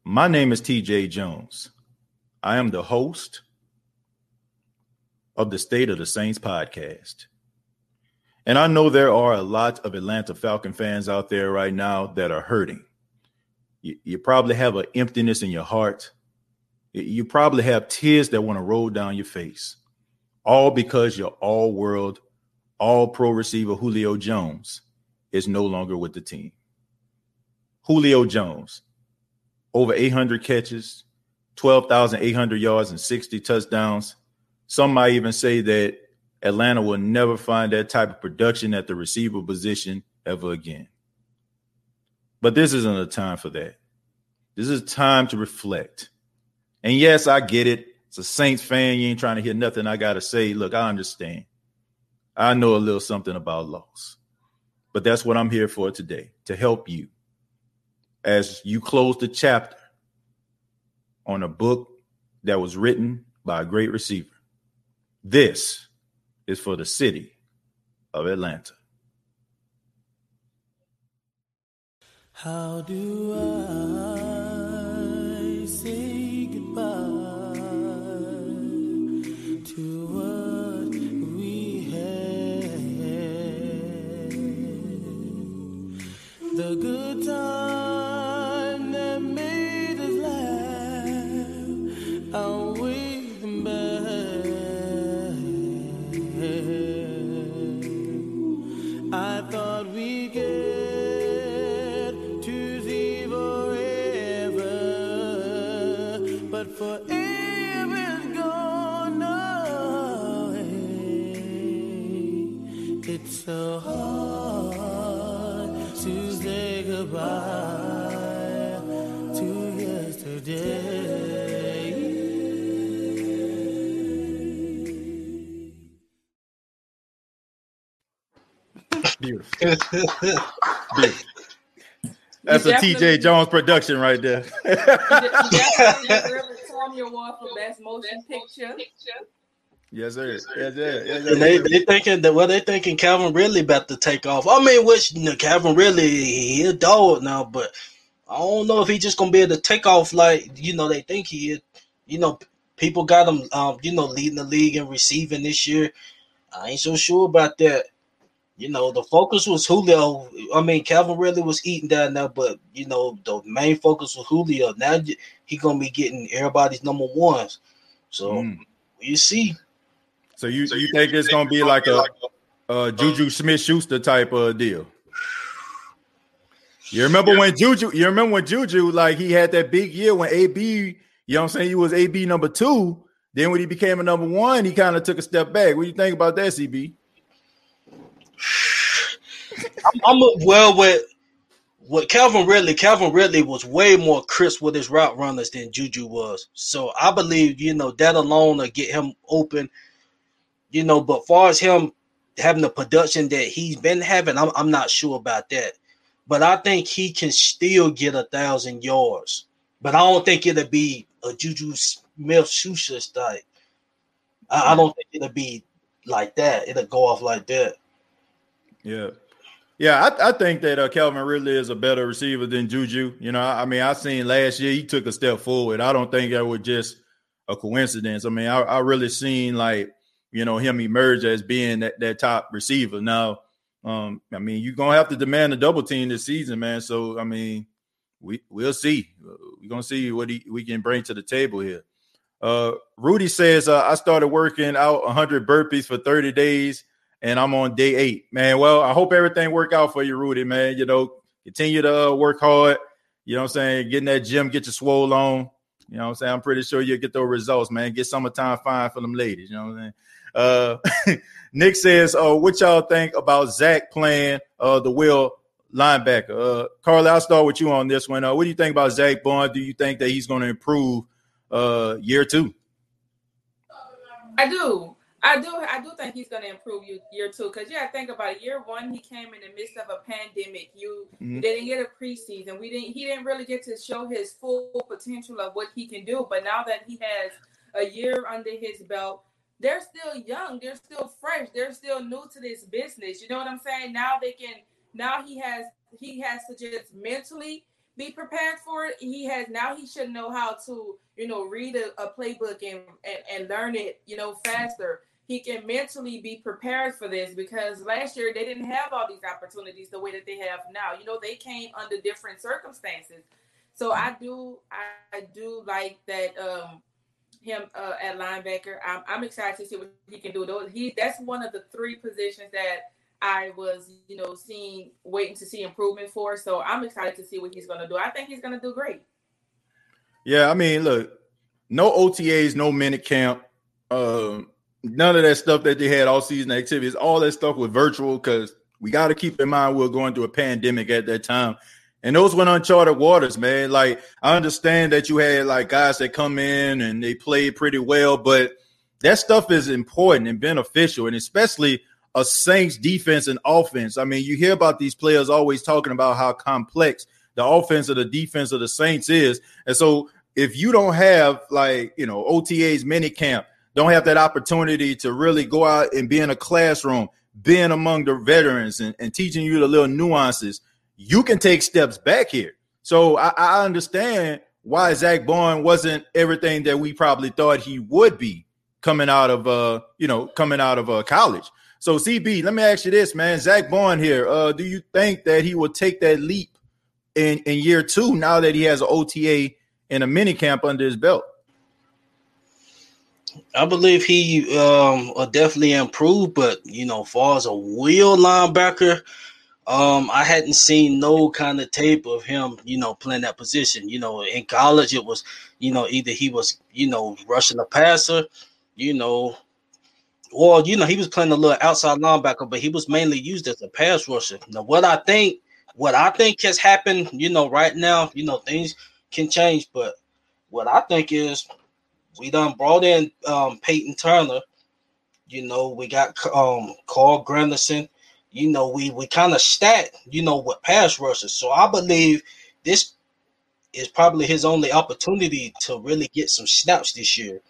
my name is T.J. Jones. I am the host of the State of the Saints podcast. And I know there are a lot of Atlanta Falcon fans out there right now that are hurting. You, you probably have an emptiness in your heart. You probably have tears that want to roll down your face, all because your all world, all pro receiver Julio Jones is no longer with the team. Julio Jones, over 800 catches, 12,800 yards, and 60 touchdowns. Some might even say that Atlanta will never find that type of production at the receiver position ever again. But this isn't a time for that. This is a time to reflect. And yes, I get it. It's a Saints fan. You ain't trying to hear nothing I got to say. Look, I understand. I know a little something about loss. But that's what I'm here for today to help you as you close the chapter on a book that was written by a great receiver. This is for the city of Atlanta. How do I say goodbye to what we had? The good times. That's a TJ Jones production right there. you definitely really best motion picture. Yes, sir. Yes, sir. Yes, sir. they they thinking that well, they thinking Calvin Ridley about to take off. I mean, which you know, Calvin Ridley he a dog now, but I don't know if he just gonna be able to take off like you know they think he is. You know, people got him, um, you know, leading the league in receiving this year. I ain't so sure about that. You know, the focus was Julio. I mean, Calvin Ridley was eating down there, but you know, the main focus was Julio. Now he gonna be getting everybody's number ones. So mm. you see. So you so you think it's gonna be like a uh, Juju Smith Schuster type of deal. You remember yeah. when Juju? You remember when Juju like he had that big year when AB? You know what I'm saying? He was AB number two. Then when he became a number one, he kind of took a step back. What do you think about that, CB? I'm, I'm well with what Calvin Ridley. Calvin Ridley was way more crisp with his route runners than Juju was. So I believe you know that alone will get him open. You know, but far as him having the production that he's been having, I'm, I'm not sure about that. But I think he can still get a thousand yards. But I don't think it'll be a Juju Smith Schuster type. I, I don't think it'll be like that. It'll go off like that. Yeah. Yeah, I, I think that uh, Calvin Ridley is a better receiver than Juju. You know, I, I mean, I seen last year he took a step forward. I don't think that was just a coincidence. I mean, I, I really seen like you know him emerge as being that, that top receiver. Now, um, I mean, you're gonna have to demand a double team this season, man. So, I mean, we we'll see. We're gonna see what he, we can bring to the table here. Uh, Rudy says uh, I started working out 100 burpees for 30 days and I'm on day eight, man. Well, I hope everything work out for you, Rudy, man. You know, continue to uh, work hard. You know what I'm saying? Get in that gym, get your swole on. You know what I'm saying? I'm pretty sure you'll get those results, man. Get summertime fine for them ladies. You know what I'm saying? Uh, Nick says, uh, what y'all think about Zach playing uh, the will linebacker? Uh, Carly, I'll start with you on this one. Uh, what do you think about Zach Baun? Do you think that he's going to improve uh, year two? I do. I do. I do think he's going to improve you year two because yeah, think about it. Year one, he came in the midst of a pandemic. You mm-hmm. didn't get a preseason. We didn't. He didn't really get to show his full potential of what he can do. But now that he has a year under his belt, they're still young. They're still fresh. They're still new to this business. You know what I'm saying? Now they can. Now he has. He has to just mentally be prepared for it. He has now. He should know how to you know read a, a playbook and, and and learn it you know faster he can mentally be prepared for this because last year they didn't have all these opportunities the way that they have now. You know, they came under different circumstances. So I do I, I do like that um him uh, at linebacker. I'm, I'm excited to see what he can do. Though he that's one of the three positions that I was, you know, seeing waiting to see improvement for. So I'm excited to see what he's gonna do. I think he's gonna do great. Yeah, I mean, look, no OTAs, no minute camp. Um, none of that stuff that they had all season activities, all that stuff was virtual because we got to keep in mind we are going through a pandemic at that time. And those went uncharted waters, man. Like I understand that you had like guys that come in and they played pretty well, but that stuff is important and beneficial, and especially a Saints defense and offense. I mean, you hear about these players always talking about how complex the offense or the defense of the Saints is. And so if you don't have like, you know, OTA's mini camp, don't have that opportunity to really go out and be in a classroom, being among the veterans and, and teaching you the little nuances, you can take steps back here. So I, I understand why Zach Baun wasn't everything that we probably thought he would be coming out of uh, you know, coming out of uh college. So CB, let me ask you this, man. Zach Baun here. Uh, do you think that he will take that leap in, in year two now that he has an OTA and a mini camp under his belt? I believe he um will definitely improve, but you know, far as a wheel linebacker, um, I hadn't seen no kind of tape of him, you know, playing that position. You know, in college it was, you know, either he was, you know, rushing the passer, you know, or you know, he was playing a little outside linebacker, but he was mainly used as a pass rusher. Now, what I think, what I think has happened, you know, right now, you know, things can change, but what I think is we done brought in um, Payton Turner. You know, we got um, Carl Granderson. You know, we we kind of stacked, you know, with pass rushers. So I believe this is probably his only opportunity to really get some snaps this year.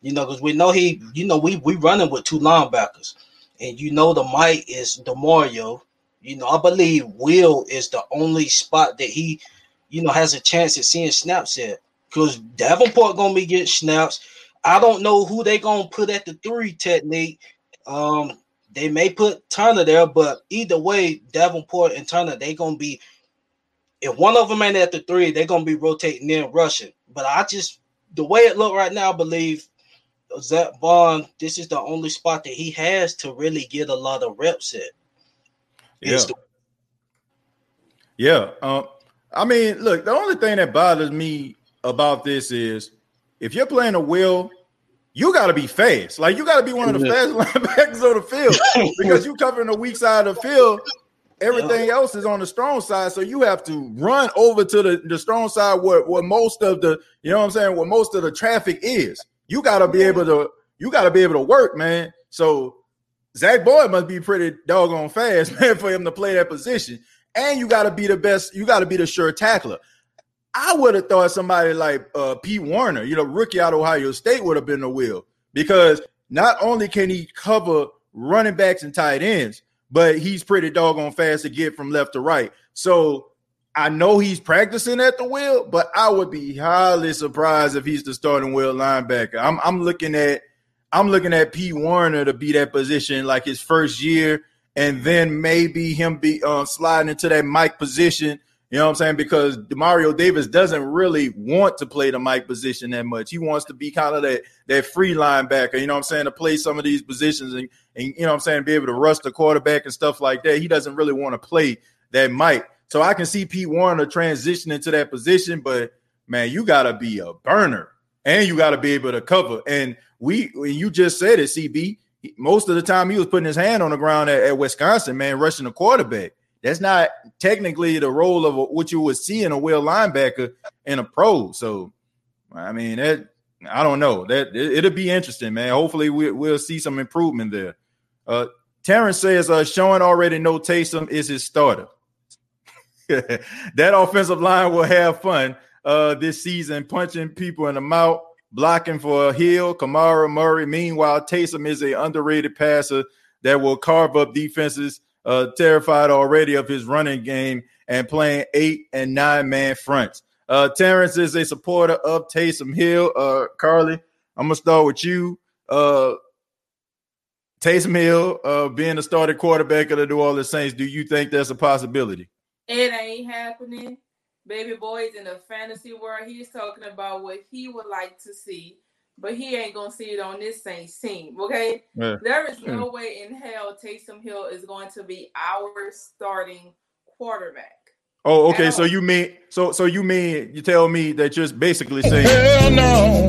You know, because we know he, you know, we we running with two linebackers, and you know the might is Demario. You know, I believe Will is the only spot that he, you know, has a chance at seeing snaps at because Davenport gonna be getting snaps. I don't know who they gonna put at the three technique. Um, they may put Turner there, but either way, Davenport and Turner they gonna be. If one of them ain't at the three, they're gonna be rotating in rushing. But I just the way it look right now, I believe Zack Baun. this is the only spot that he has to really get a lot of reps at. Yeah. The- Yeah. Um, I mean, look, the only thing that bothers me about this is if you're playing a will, you got to be fast. Like you got to be one of the fast linebackers on the field because you're covering the weak side of the field. Everything else is on the strong side, so you have to run over to the, the strong side where, where most of the you know what I'm saying, where most of the traffic is. You got to be able to you got to be able to work, man. So Zach Baun must be pretty doggone fast, man, for him to play that position. And you got to be the best. You got to be the sure tackler. I would have thought somebody like uh, Pete Werner, you know, rookie out of Ohio State, would have been the wheel because not only can he cover running backs and tight ends, but he's pretty doggone fast to get from left to right. So I know he's practicing at the wheel, but I would be highly surprised if he's the starting wheel linebacker. I'm, I'm looking at I'm looking at Pete Werner to be that position like his first year, and then maybe him be uh, sliding into that Mike position. You know what I'm saying? Because Demario Davis doesn't really want to play the Mike position that much. He wants to be kind of that that free linebacker. You know what I'm saying? To play some of these positions and, and you know what I'm saying, be able to rush the quarterback and stuff like that. He doesn't really want to play that Mike. So I can see Pete Werner transition into that position, but man, you got to be a burner and you got to be able to cover. And we, when you just said it, CB, most of the time he was putting his hand on the ground at, at Wisconsin, man, rushing the quarterback. That's not technically the role of a, what you would see in a will linebacker in a pro. So, I mean, that I don't know. That it, will be interesting, man. Hopefully, we, we'll see some improvement there. Uh, Terrence says, uh, Sean already know Taysom is his starter. that offensive line will have fun uh, this season, punching people in the mouth, blocking for Hill, Kamara, Murray. Meanwhile, Taysom is a underrated passer that will carve up defenses. Uh, terrified already of his running game and playing eight and nine man fronts. Uh, Terrence is a supporter of Taysom Hill. Uh, Carly, I'm gonna start with you. Uh, Taysom Hill uh, being the starting quarterback of the New Orleans Saints. Do you think that's a possibility? It ain't happening. Baby boy's in the fantasy world. He's talking about what he would like to see, but he ain't gonna see it on this Saints team. Okay, Yeah. there is hmm. no way in hell Taysom Hill is going to be our starting quarterback. Oh, okay. At So you mean so so you mean you tell me that you're basically saying Hell no,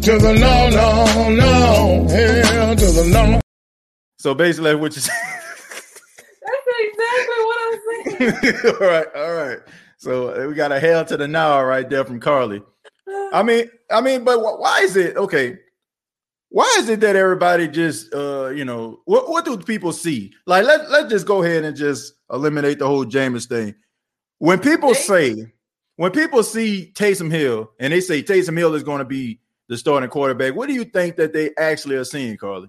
to the no, no, no. Hell to the no. so basically what you saying? That's exactly what I'm saying. all right, all right. So we got a hell to the now right there from Carly. I mean, I mean, but why is it okay? Why is it that everybody just uh you know what what do people see? Like let let's just go ahead and just eliminate the whole Jameis thing. When people say when people see Taysom Hill and they say Taysom Hill is going to be the starting quarterback, what do you think that they actually are seeing, Carly?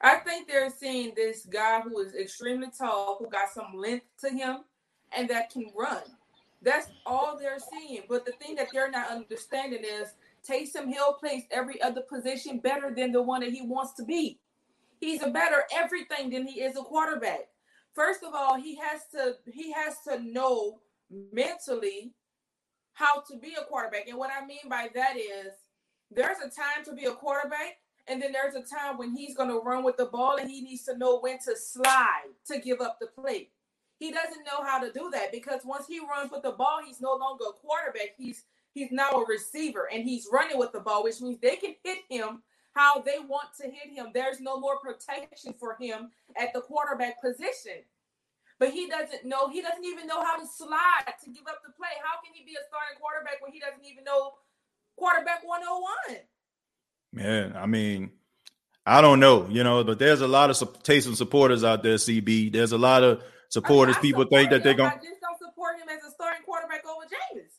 I think they're seeing this guy who is extremely tall, who got some length to him, and that can run. That's all they're seeing. But the thing that they're not understanding is Taysom Hill plays every other position better than the one that he wants to be. He's a better everything than he is a quarterback. First of all, he has to he has to know mentally how to be a quarterback. And what I mean by that is there's a time to be a quarterback and then there's a time when he's going to run with the ball and he needs to know when to slide to give up the play. He doesn't know how to do that because once he runs with the ball, he's no longer a quarterback. He's he's now a receiver and he's running with the ball, which means they can hit him how they want to hit him. There's no more protection for him at the quarterback position. But he doesn't know, he doesn't even know how to slide to give up the play. How can he be a starting quarterback when he doesn't even know quarterback 101? Man, I mean, I don't know, you know, but there's a lot of Taysom supporters out there, CB. There's a lot of supporters. I People support think that they're him. going I just don't support him as a starting quarterback over James.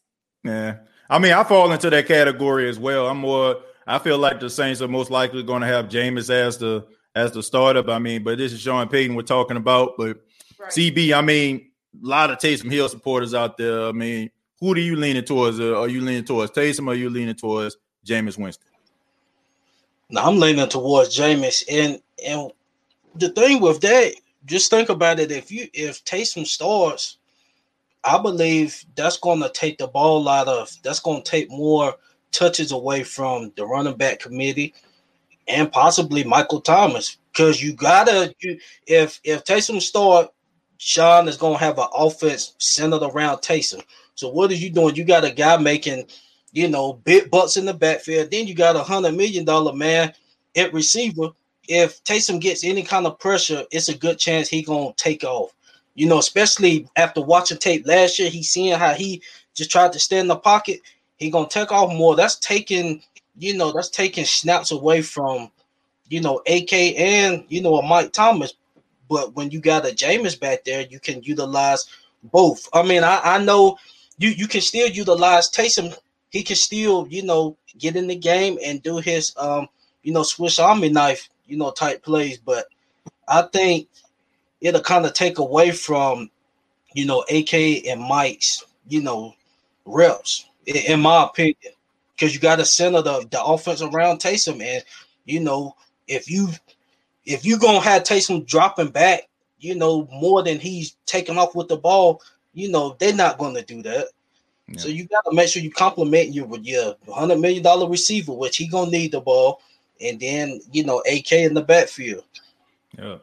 Yeah. I mean, I fall into that category as well. I'm more I feel like the Saints are most likely going to have Jameis as the as the starter. But I mean, but this is Sean Payton we're talking about. But Right. CB, I mean, a lot of Taysom Hill supporters out there. I mean, who do you leaning towards? Uh, are you leaning towards Taysom or are you leaning towards Jameis Winston? Now I'm leaning towards Jameis, and and the thing with that, just think about it. If you if Taysom starts, I believe that's going to take the ball out of. That's going to take more touches away from the running back committee, and possibly Michael Thomas because you gotta you if if Taysom start, Sean is gonna have an offense centered around Taysom. So what are you doing? You got a guy making, you know, big butts in the backfield. Then you got a hundred million dollar man at receiver. If Taysom gets any kind of pressure, it's a good chance he gonna take off. You know, especially after watching tape last year, he's seeing how he just tried to stay in the pocket. He gonna take off more. That's taking, you know, that's taking snaps away from you know, AK and you know a Mike Thomas. But when you got a Jameis back there, you can utilize both. I mean, I, I know you you can still utilize Taysom. He can still, you know, get in the game and do his um, you know, Swiss Army knife, you know, type plays. But I think it'll kind of take away from, you know, AK and Mike's, you know, reps, in, my opinion. Because you got to center the, the offense around Taysom and you know, if you if you gonna have Taysom dropping back, you know, more than he's taking off with the ball, you know, they're not gonna do that. Yeah. So you gotta make sure you compliment you with your hundred million dollar receiver, which he gonna need the ball, and then you know, AK in the backfield. Yeah.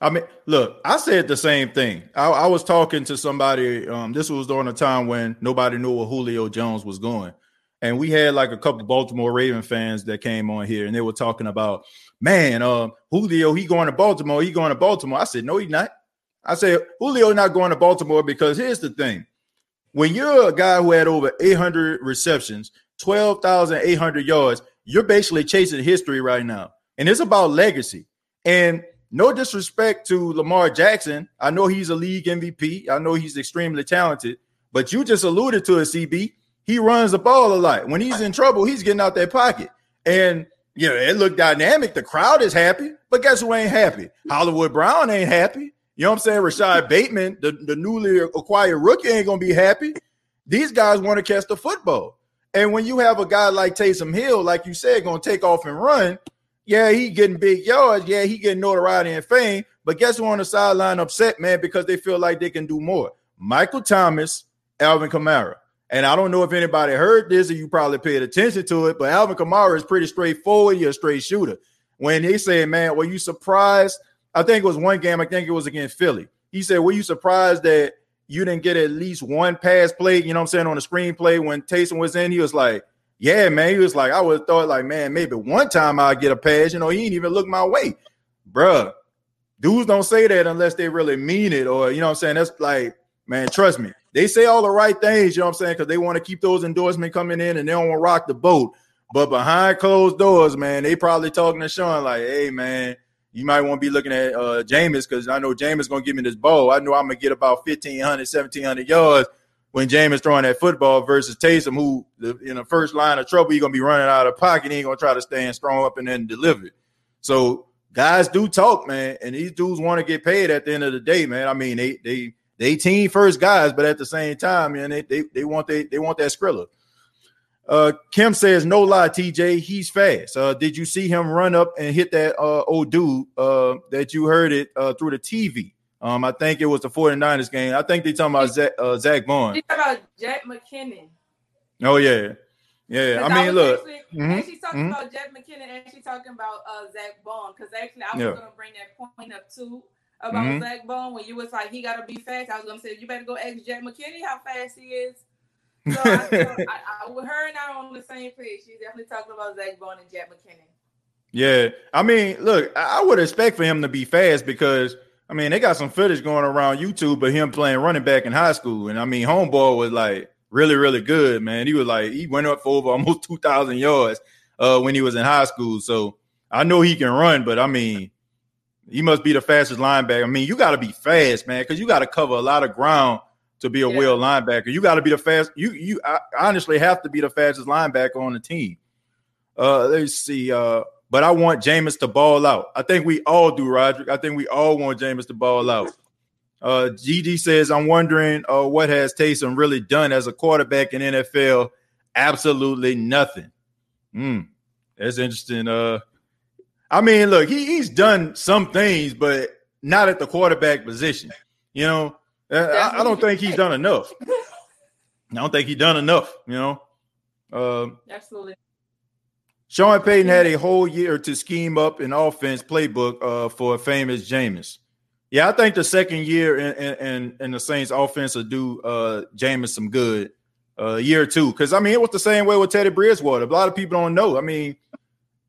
I mean, look, I said the same thing. I, I was talking to somebody. Um, this was during a time when nobody knew where Julio Jones was going, and we had like a couple Baltimore Raven fans that came on here, and they were talking about man, uh, Julio, he going to Baltimore. He going to Baltimore. I said, no, he's not. I said, Julio not going to Baltimore because here's the thing. When you're a guy who had over 800 receptions, 12,800 yards, you're basically chasing history right now. And it's about legacy. And no disrespect to Lamar Jackson. I know he's a league MVP. I know he's extremely talented. But you just alluded to it, CB. He runs the ball a lot. When he's in trouble, he's getting out that pocket. And you know, it looked dynamic. The crowd is happy, but guess who ain't happy? Hollywood Brown ain't happy. You know what I'm saying? Rashod Bateman, the, the newly acquired rookie, ain't gonna be happy. These guys want to catch the football. And when you have a guy like Taysom Hill, like you said, gonna take off and run, yeah, he getting big yards, yeah, he getting notoriety and fame. But guess who on the sideline upset, man, because they feel like they can do more? Michael Thomas, Alvin Kamara. And I don't know if anybody heard this or you probably paid attention to it, but Alvin Kamara is pretty straightforward. He's a straight shooter. When he said, man, were you surprised? I think it was one game, I think it was against Philly. He said, Were you surprised that you didn't get at least one pass play, you know what I'm saying, on the screenplay when Taysom was in? He was like, Yeah, man. He was like, I would have thought, like, man, maybe one time I'll get a pass. You know, he didn't even look my way. Bruh, dudes don't say that unless they really mean it, or you know what I'm saying? That's like, man, trust me they say all the right things, you know what I'm saying? Because they want to keep those endorsements coming in and they don't want to rock the boat. But behind closed doors, man, they probably talking to Sean like, hey, man, you might want to be looking at uh Jameis because I know Jameis going to give me this ball. I know I'm going to get about 1,500, 1,700 yards when Jameis throwing that football versus Taysom, who in the first line of trouble, he's going to be running out of pocket. He ain't going to try to stand strong up and then deliver it. So guys do talk, man, and these dudes want to get paid at the end of the day, man. I mean, they they they team first guys, but at the same time, man, they they, they want they, they want that Skrilla. Uh, Kim says, no lie, TJ, he's fast. Uh, did you see him run up and hit that uh, old dude uh, that you heard it uh, through the TV? Um, I think it was the 49ers game. I think they talking about Zach, uh, Zack Baun. They about Jack McKinnon. Oh, yeah. Yeah, I mean, I look. Actually, mm-hmm, actually talking mm-hmm. about Jack McKinnon, actually talking about uh, Zack Baun, because actually I was yeah. going to bring that point up too about mm-hmm. Zack Baun when you was like he gotta be fast. I was gonna say you better go ask Jack McKinney how fast he is. So I, I, I, her and I on the same page. She's definitely talking about Zach Baun and Jack McKinney. Yeah, I mean, look, I would expect for him to be fast because I mean they got some footage going around YouTube of him playing running back in high school, and I mean homeboy was like really really good, man. He was like he went up for over almost two thousand yards uh, when he was in high school, so I know he can run, but I mean he must be the fastest linebacker. I mean, you got to be fast, man, because you got to cover a lot of ground to be a yeah. real linebacker. You got to be the fast. You you honestly have to be the fastest linebacker on the team. Uh, let's see. Uh, but I want Jameis to ball out. I think we all do, Roderick. I think we all want Jameis to ball out. Uh, GG says, I'm wondering uh, what has Taysom really done as a quarterback in NFL? Absolutely nothing. Hmm, that's interesting. Uh, I mean, look, he, he's done some things, but not at the quarterback position. You know, I, I, don't think he's done enough. I don't think he's done enough. You know, uh, absolutely. Sean Payton had a whole year to scheme up an offense playbook uh, for a famous Jameis. Yeah, I think the second year in, in, in the Saints offense will do uh, Jameis some good uh, year two. Because I mean, it was the same way with Teddy Bridgewater. A lot of people don't know. I mean,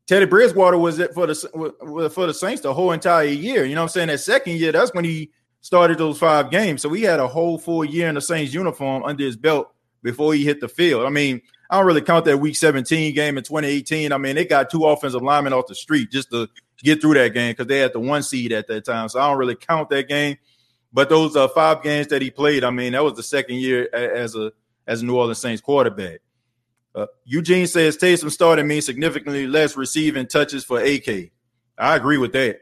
Teddy Bridgewater was it for the for the Saints the whole entire year. You know what I'm saying? That second year, that's when he started those five games. So he had a whole full year in the Saints uniform under his belt before he hit the field. I mean, I don't really count that week 17 game in 2018. I mean, they got two offensive linemen off the street just to get through that game because they had the one seed at that time. So I don't really count that game. But those uh, five games that he played, I mean, that was the second year as a as a New Orleans Saints quarterback. Uh, Eugene says Taysom started means significantly less receiving touches for AK. I agree with that.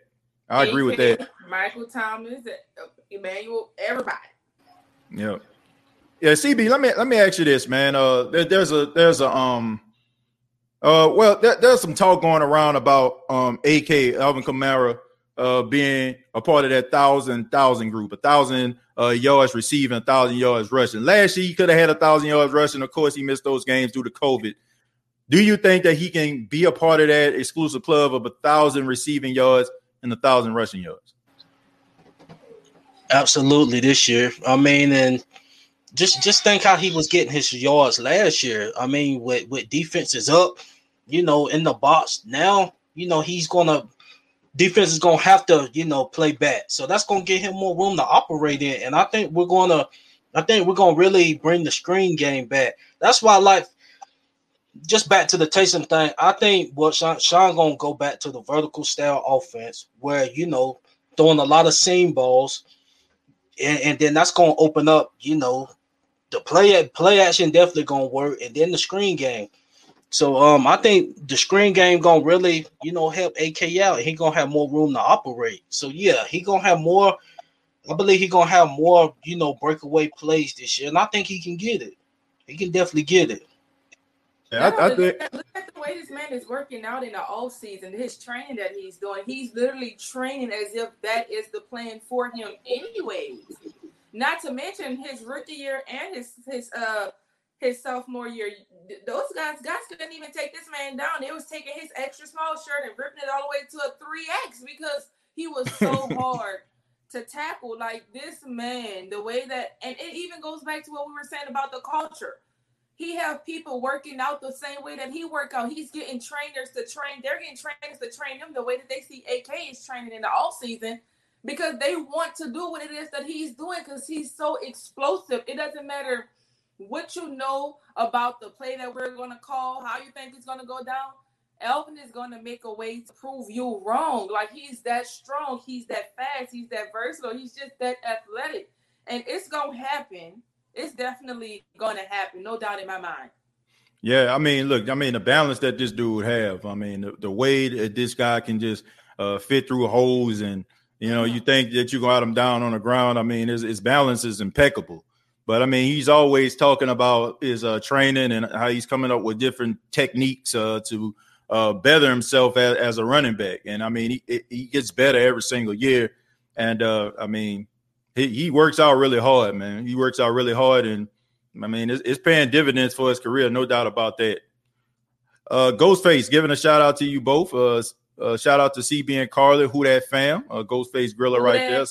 I agree with that. Michael Thomas, Emmanuel, everybody. Yeah. Yeah, CB, let me let me ask you this, man. Uh there, there's a there's a um uh, well, there, there's some talk going around about um, AK Alvin Kamara uh, being a part of that thousand thousand group, a thousand uh, yards receiving, a thousand yards rushing. Last year he could have had a thousand yards rushing. Of course, he missed those games due to COVID. Do you think that he can be a part of that exclusive club of a thousand receiving yards and a thousand rushing yards? Absolutely, this year. I mean, and just just think how he was getting his yards last year. I mean, with with defenses up, you know, in the box. Now, you know, he's gonna defense is gonna have to, you know, play back. So that's gonna give him more room to operate in. And I think we're gonna I think we're gonna really bring the screen game back. That's why I like just back to the Taysom thing. I think what Sean, Sean gonna go back to the vertical style offense where you know throwing a lot of seam balls, and, and then that's gonna open up, you know, the play play action definitely gonna work, and then the screen game. So um, I think the screen game gonna really, you know, help AK out. He gonna have more room to operate. So yeah, he gonna have more. I believe he gonna have more, you know, breakaway plays this year, and I think he can get it. He can definitely get it. Yeah, I, I think. Look at the way this man is working out in the off season. His training that he's doing, he's literally training as if that is the plan for him, anyways. Not to mention his rookie year and his his uh his sophomore year. Those guys, guys couldn't even take this man down. They was taking his extra small shirt and ripping it all the way to a 3X because he was so hard to tackle. Like this man, the way that, and it even goes back to what we were saying about the culture. He have people working out the same way that he work out. He's getting trainers to train. They're getting trainers to train him the way that they see AK is training in the off season because they want to do what it is that he's doing because he's so explosive. It doesn't matter – what you know about the play that we're going to call, how you think it's going to go down, Alvin is going to make a way to prove you wrong. Like he's that strong, he's that fast, he's that versatile, he's just that athletic. And it's going to happen. It's definitely going to happen, no doubt in my mind. Yeah, I mean, look, I mean, the balance that this dude have. I mean, the, the way that this guy can just uh, fit through holes and you know, you think that you got him down on the ground. I mean, his, his balance is impeccable. But I mean, he's always talking about his uh, training and how he's coming up with different techniques uh, to uh, better himself as, as, a running back. And I mean, he, he gets better every single year. And uh, I mean, he, he works out really hard, man. He works out really hard, and I mean, it's, it's paying dividends for his career, no doubt about that. Uh, Ghostface, giving a shout out to you both. Uh, uh, shout out to CB and Carly, who that fam, uh, Ghostface Griller right there,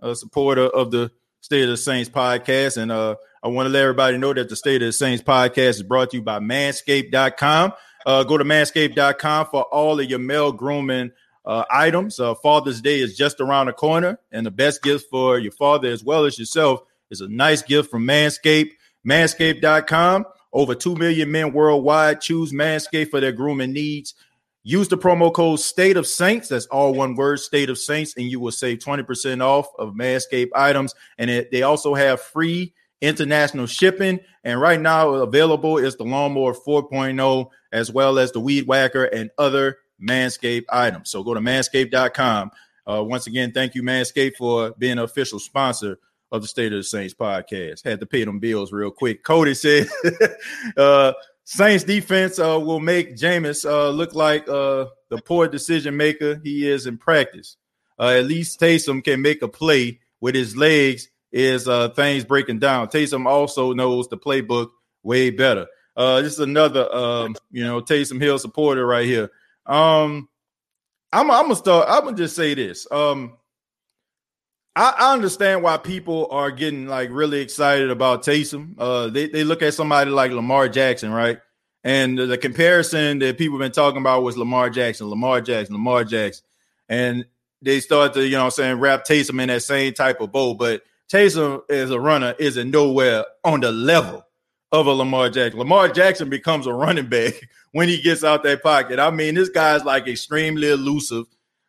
a supporter of the State of the Saints podcast. And uh, I want to let everybody know that the State of the Saints podcast is brought to you by manscaped.com. Uh, go to manscaped.com for all of your male grooming uh, items. Uh, Father's Day is just around the corner, and the best gift for your father as well as yourself is a nice gift from Manscaped. Manscaped.com. Over 2 million men worldwide choose Manscaped for their grooming needs. Use the promo code State of Saints. That's all one word, State of Saints, and you will save 20% off of Manscaped items. And it, they also have free international shipping. And right now, available is the Lawnmower 4.0, as well as the Weed Whacker and other Manscaped items. So go to manscaped.com. Uh, once again, thank you, Manscaped, for being an official sponsor of the State of the Saints podcast. Had to pay them bills real quick. Cody said, uh, Saints defense uh, will make Jameis uh, look like uh, the poor decision maker he is in practice. Uh, at least Taysom can make a play with his legs. Is things breaking down? Taysom also knows the playbook way better. Uh, this is another, um, you know, Taysom Hill supporter right here. Um, I'm, I'm gonna start. I'm gonna just say this. Um, I, I understand why people are getting like really excited about Taysom. Uh, they they look at somebody like Lamar Jackson, right? And the, comparison that people have been talking about was Lamar Jackson, Lamar Jackson, Lamar Jackson, and they start to, you know, I'm saying wrap Taysom in that same type of bowl. But Taysom as a runner isn't nowhere on the level of a Lamar Jackson. Lamar Jackson becomes a running back when he gets out that pocket. I mean, this guy's like extremely elusive.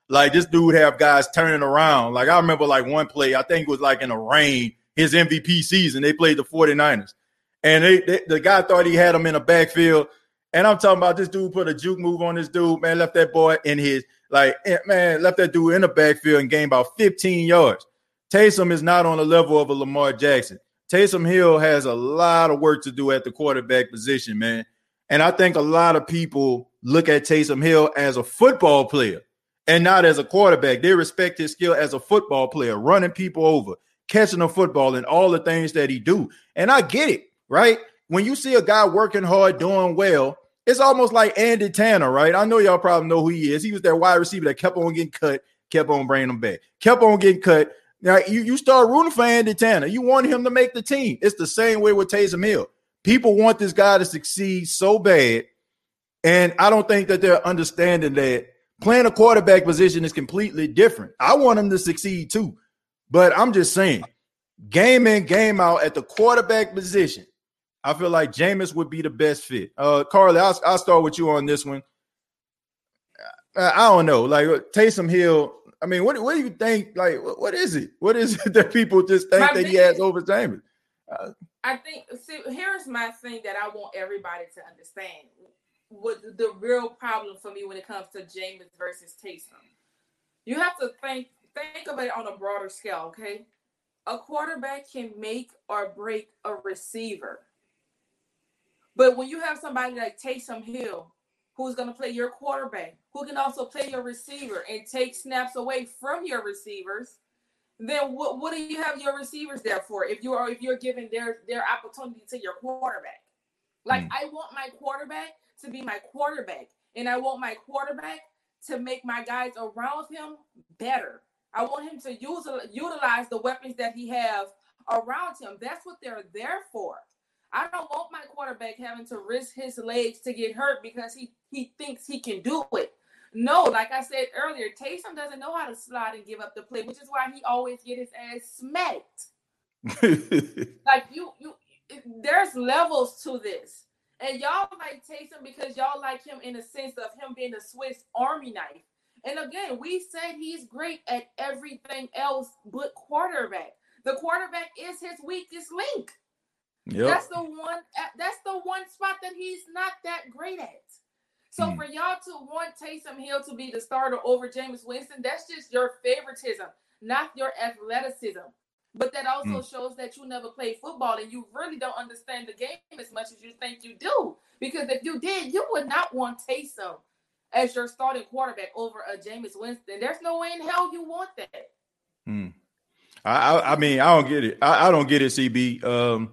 Like this dude have guys turning around. Like I remember like one play, I think it was like in a rain, his MVP season. They played the 49ers. And they, they, the guy thought he had him in a backfield. And I'm talking about this dude put a juke move on this dude, man, left that boy in his like eh, man, left that dude in the backfield and gained about 15 yards. Taysom is not on the level of a Lamar Jackson. Taysom Hill has a lot of work to do at the quarterback position, man. And I think a lot of people look at Taysom Hill as a football player and not as a quarterback. They respect his skill as a football player, running people over, catching a football, and all the things that he do. And I get it, right? When you see a guy working hard, doing well, it's almost like Andy Tanner, right? I know y'all probably know who he is. He was that wide receiver that kept on getting cut, kept on bringing them back, kept on getting cut. Now you, you start rooting for Andy Tanner. You want him to make the team. It's the same way with Taysom Hill. People want this guy to succeed so bad, and I don't think that they're understanding that playing a quarterback position is completely different. I want him to succeed too, but I'm just saying, game in, game out at the quarterback position, I feel like Jameis would be the best fit. Uh, Carly, I'll, I'll start with you on this one. I, I don't know, like Taysom Hill. I mean, what, what do you think? Like, what, what is it? What is it that people just think My that he has over Jameis? Uh, I think see here's my thing that I want everybody to understand. What the real problem for me when it comes to Jameis versus Taysom. You have to think think of it on a broader scale, okay? A quarterback can make or break a receiver. But when you have somebody like Taysom Hill, who's going to play your quarterback, who can also play your receiver and take snaps away from your receivers, then what, what do you have your receivers there for if you are if you're giving their their opportunity to your quarterback? Like Hmm. i want my quarterback to be my quarterback and i want my quarterback to make my guys around him better. I want him to use utilize the weapons that he have around him. That's what they're there for i don't want my quarterback having to risk his legs to get hurt because he he thinks he can do it no, like I said earlier, Taysom doesn't know how to slide and give up the play, which is why he always get his ass smacked. Like you, you, there's levels to this, and y'all like Taysom because y'all like him in the sense of him being a Swiss Army knife. And again, we said he's great at everything else but quarterback. The quarterback is his weakest link. Yep. That's the one. That's the one spot that he's not that great at. So Hmm. for y'all to want Taysom Hill to be the starter over Jameis Winston, that's just your favoritism, not your athleticism. But that also shows that you never played football and you really don't understand the game as much as you think you do. Because if you did, you would not want Taysom as your starting quarterback over a Jameis Winston. There's no way in hell you want that. Hmm. I, I I mean I don't get it. I, I don't get it, CB. Um,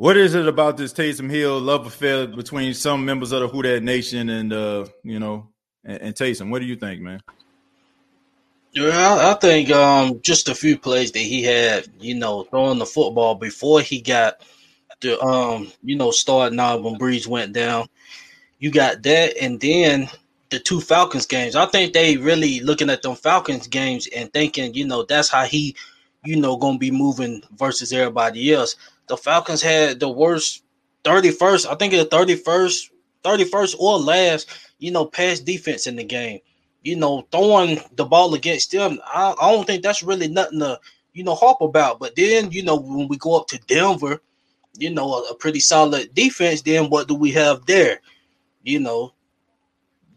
what is it about this Taysom Hill love affair between some members of the Who That Nation and uh, you know, and, and Taysom? What do you think, man? Yeah, I, I think um just a few plays that he had, you know, throwing the football before he got the um, you know, starting out when Brees went down. You got that, and then the two Falcons games. I think they really looking at them Falcons games and thinking, you know, that's how he, you know, gonna be moving versus everybody else. The Falcons had the worst 31st, I think it's 31st, 31st or last, you know, pass defense in the game you know, throwing the ball against them, I, I don't think that's really nothing to, you know, harp about. But then, you know, when we go up to Denver, you know, a, a pretty solid defense, then what do we have there? You know,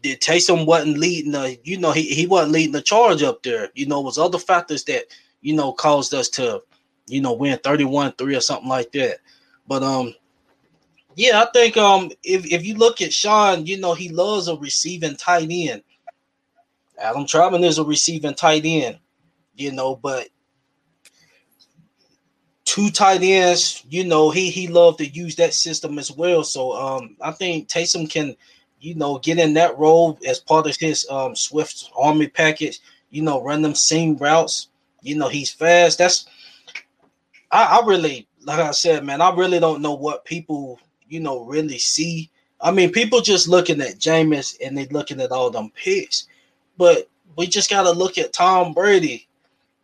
did Taysom wasn't leading the, you know, he, he wasn't leading the charge up there. You know, it was other factors that, you know, caused us to, you know, win 31-3 or something like that. But um, yeah, I think um if, if you look at Sean, you know, he loves a receiving tight end. Adam Trautman is a receiving tight end, you know, but two tight ends, you know, he he loved to use that system as well. So um I think Taysom can, you know, get in that role as part of his um Swiss Army package, you know, run them seam routes. You know, he's fast. That's I, I really like I said, man, I really don't know what people, you know, really see. I mean, people just looking at Jameis and they looking at all them picks, but we just gotta look at Tom Brady.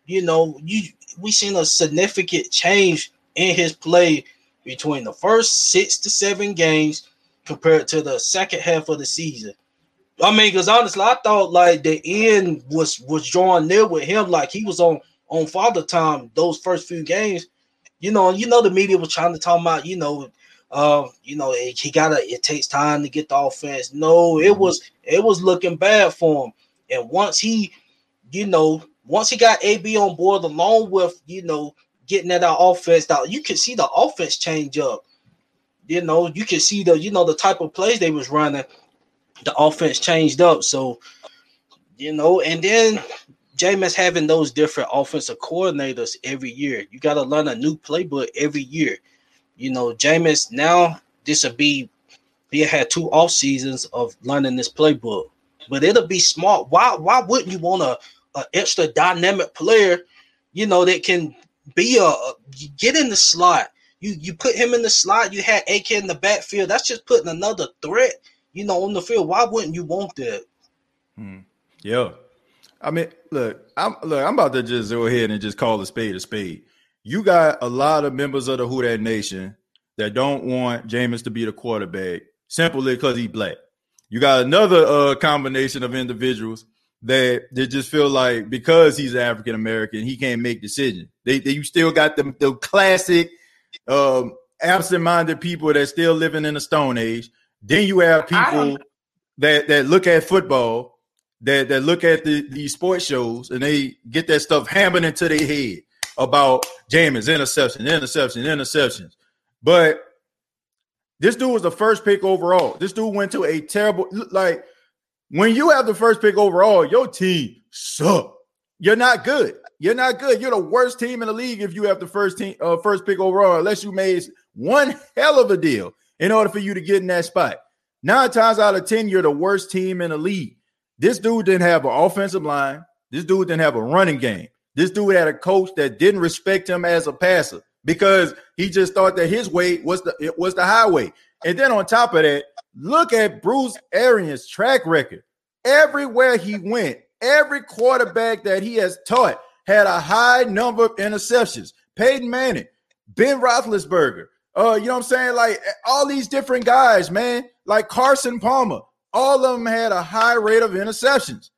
You know, you we seen a significant change in his play between the first six to seven games compared to the second half of the season. I mean, because honestly, I thought like the end was was drawing near with him, like he was on on father time those first few games. You know, you know the media was trying to talk about, you know, uh, you know, it, he gotta it takes time to get the offense. No, it was it was looking bad for him. And once he, you know, once he got AB on board, along with you know getting that offense out, you could see the offense change up. You know, you could see the you know the type of plays they was running. The offense changed up, so you know, and then Jameis having those different offensive coordinators every year. You got to learn a new playbook every year. You know, Jameis now this will be he had two off seasons of learning this playbook, but it'll be smart. Why why wouldn't you want a extra dynamic player, you know, that can be a, a get in the slot. You you put him in the slot. You had AK in the backfield. That's just putting another threat, you know, on the field. Why wouldn't you want that? Hmm. Yeah, I mean, look, I'm look. I'm about to just go ahead and just call a spade a spade. You got a lot of members of the Who That Nation that don't want Jameis to be the quarterback simply because he's black. You got another uh, combination of individuals that they just feel like because he's African American, he can't make decisions. They, they you still got the, the classic um, absent-minded people that still living in the Stone Age. Then you have people that that look at football, that that look at the, these sports shows, and they get that stuff hammered into their head about Jameis interception, interception, interceptions. But this dude was the first pick overall. This dude went to a terrible like when you have the first pick overall, your team suck. You're not good. You're not good. You're the worst team in the league if you have the first team uh, first pick overall, unless you made one hell of a deal in order for you to get in that spot. Nine times out of ten, you're the worst team in the league. This dude didn't have an offensive line. This dude didn't have a running game. This dude had a coach that didn't respect him as a passer because he just thought that his way was the was the highway. And then on top of that, look at Bruce Arians' track record. Everywhere he went, every quarterback that he has taught had a high number of interceptions. Peyton Manning, Ben Roethlisberger, uh, you know what I'm saying? Like all these different guys, man, like Carson Palmer, all of them had a high rate of interceptions.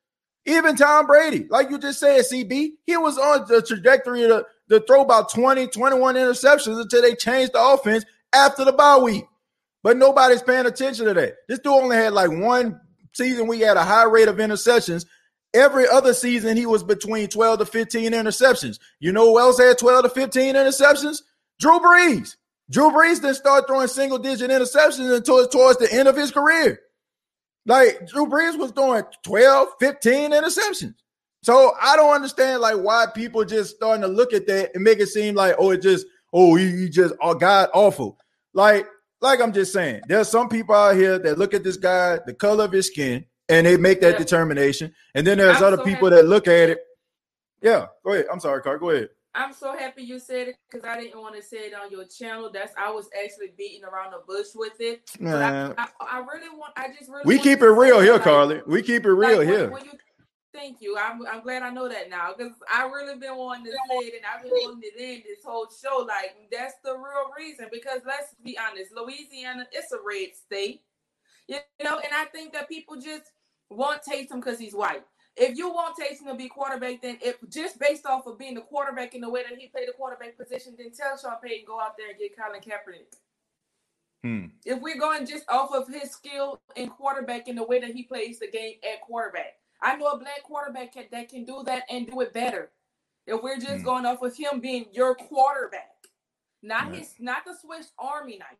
Even Tom Brady, like you just said, CB, he was on the trajectory to, to throw about 20, 21 interceptions until they changed the offense after the bye week. But nobody's paying attention to that. This dude only had like one season we had a high rate of interceptions. Every other season, he was between 12 to 15 interceptions. You know who else had 12 to 15 interceptions? Drew Brees. Drew Brees didn't start throwing single digit interceptions until towards the end of his career. Like Drew Brees was throwing 12, 15 interceptions. So I don't understand like why people just starting to look at that and make it seem like, oh, it just, oh, he, just oh, God awful. Like like I'm just saying, there's some people out here that look at this guy, the color of his skin, and they make that yeah. determination. And then there's I'm other so people that look at it. Yeah, go ahead. I'm sorry, Car. Go ahead. I'm so happy you said it because I didn't want to say it on your channel. That's I was actually beating around the bush with it. I, I, I, really want. I just really. We keep it real here, like, Carly. We keep it real like, here. When, when you Thank you. I'm, I'm glad I know that now because I really been wanting to say it and I've been wanting to end this whole show. Like that's the real reason. Because let's be honest, Louisiana it's a red state, you know, and I think that people just want Taysom because he's white. If you want Taysom to be quarterback, then if just based off of being the quarterback in the way that he played the quarterback position, then tell Sean Payton go out there and get Colin Kaepernick. Hmm. If we're going just off of his skill in quarterback in the way that he plays the game at quarterback, I know a black quarterback can, that can do that and do it better. If we're just mm. going off of him being your quarterback, not right. his, not the Swiss Army knife,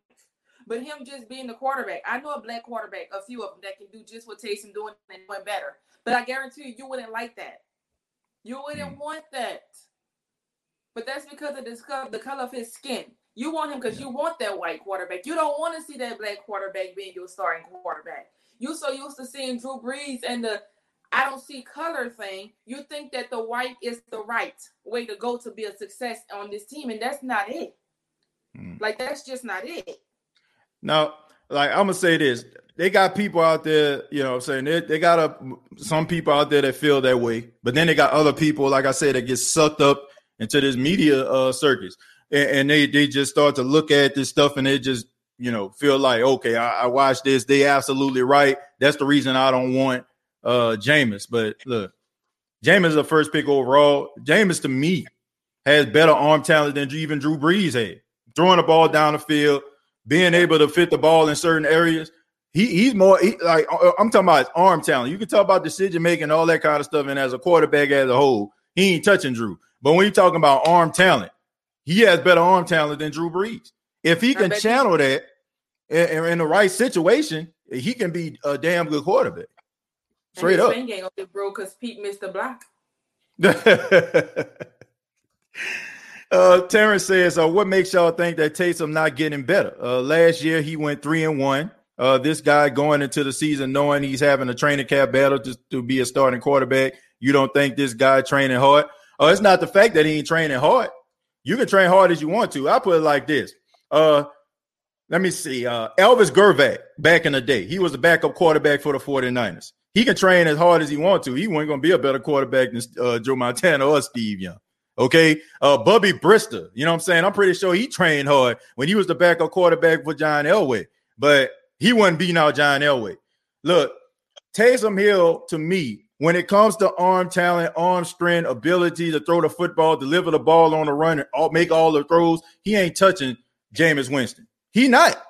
but him just being the quarterback. I know a black quarterback, a few of them that can do just what Taysom doing and doing better. But I guarantee you, you wouldn't like that. You wouldn't mm. want that. but that's because of the color of his skin. You want him because you want that white quarterback. You don't want to see that black quarterback being your starting quarterback. You so used to seeing Drew Brees and the I don't see color thing. You think that the white is the right way to go to be a success on this team, and that's not it. Hmm. Like that's just not it. Now, like I'm gonna say this, they got people out there, you know, I'm saying they, they got a, some people out there that feel that way, but then they got other people, like I said, that get sucked up into this media uh, circus, and, and they they just start to look at this stuff and they just you know feel like, okay, I, I watched this, they absolutely right. That's the reason I don't want uh Jameis. But look, Jameis is the first pick overall. Jameis to me has better arm talent than even Drew Brees had, throwing the ball down the field being able to fit the ball in certain areas. He, he's more he, like uh, I'm talking about his arm talent. You can talk about decision making, all that kind of stuff. And as a quarterback as a whole, he ain't touching Drew. But when you're talking about arm talent, he has better arm talent than Drew Brees. If he can channel that in, in, the right situation, he can be a damn good quarterback. Straight up. Gonna get broke because Pete missed the block. Uh, Terrence says, uh, "What makes y'all think that Taysom not getting better? Uh, last year he went three and one. Uh, this guy going into the season knowing he's having a training camp battle to, to be a starting quarterback. You don't think this guy training hard? Uh, it's not the fact that he ain't training hard. You can train hard as you want to. I put it like this. Uh, let me see. Uh, Elvis Grbac back in the day, he was the backup quarterback for the 49ers. He can train as hard as he wants to. He wasn't going to be a better quarterback than uh, Joe Montana or Steve Young. Okay. Uh, Bubby Brister, you know what I'm saying? I'm pretty sure he trained hard when he was the backup quarterback for John Elway, but he wasn't beating out John Elway. Look, Taysom Hill, to me, when it comes to arm talent, arm strength, ability to throw the football, deliver the ball on the run, and all, make all the throws, he ain't touching Jameis Winston. He not.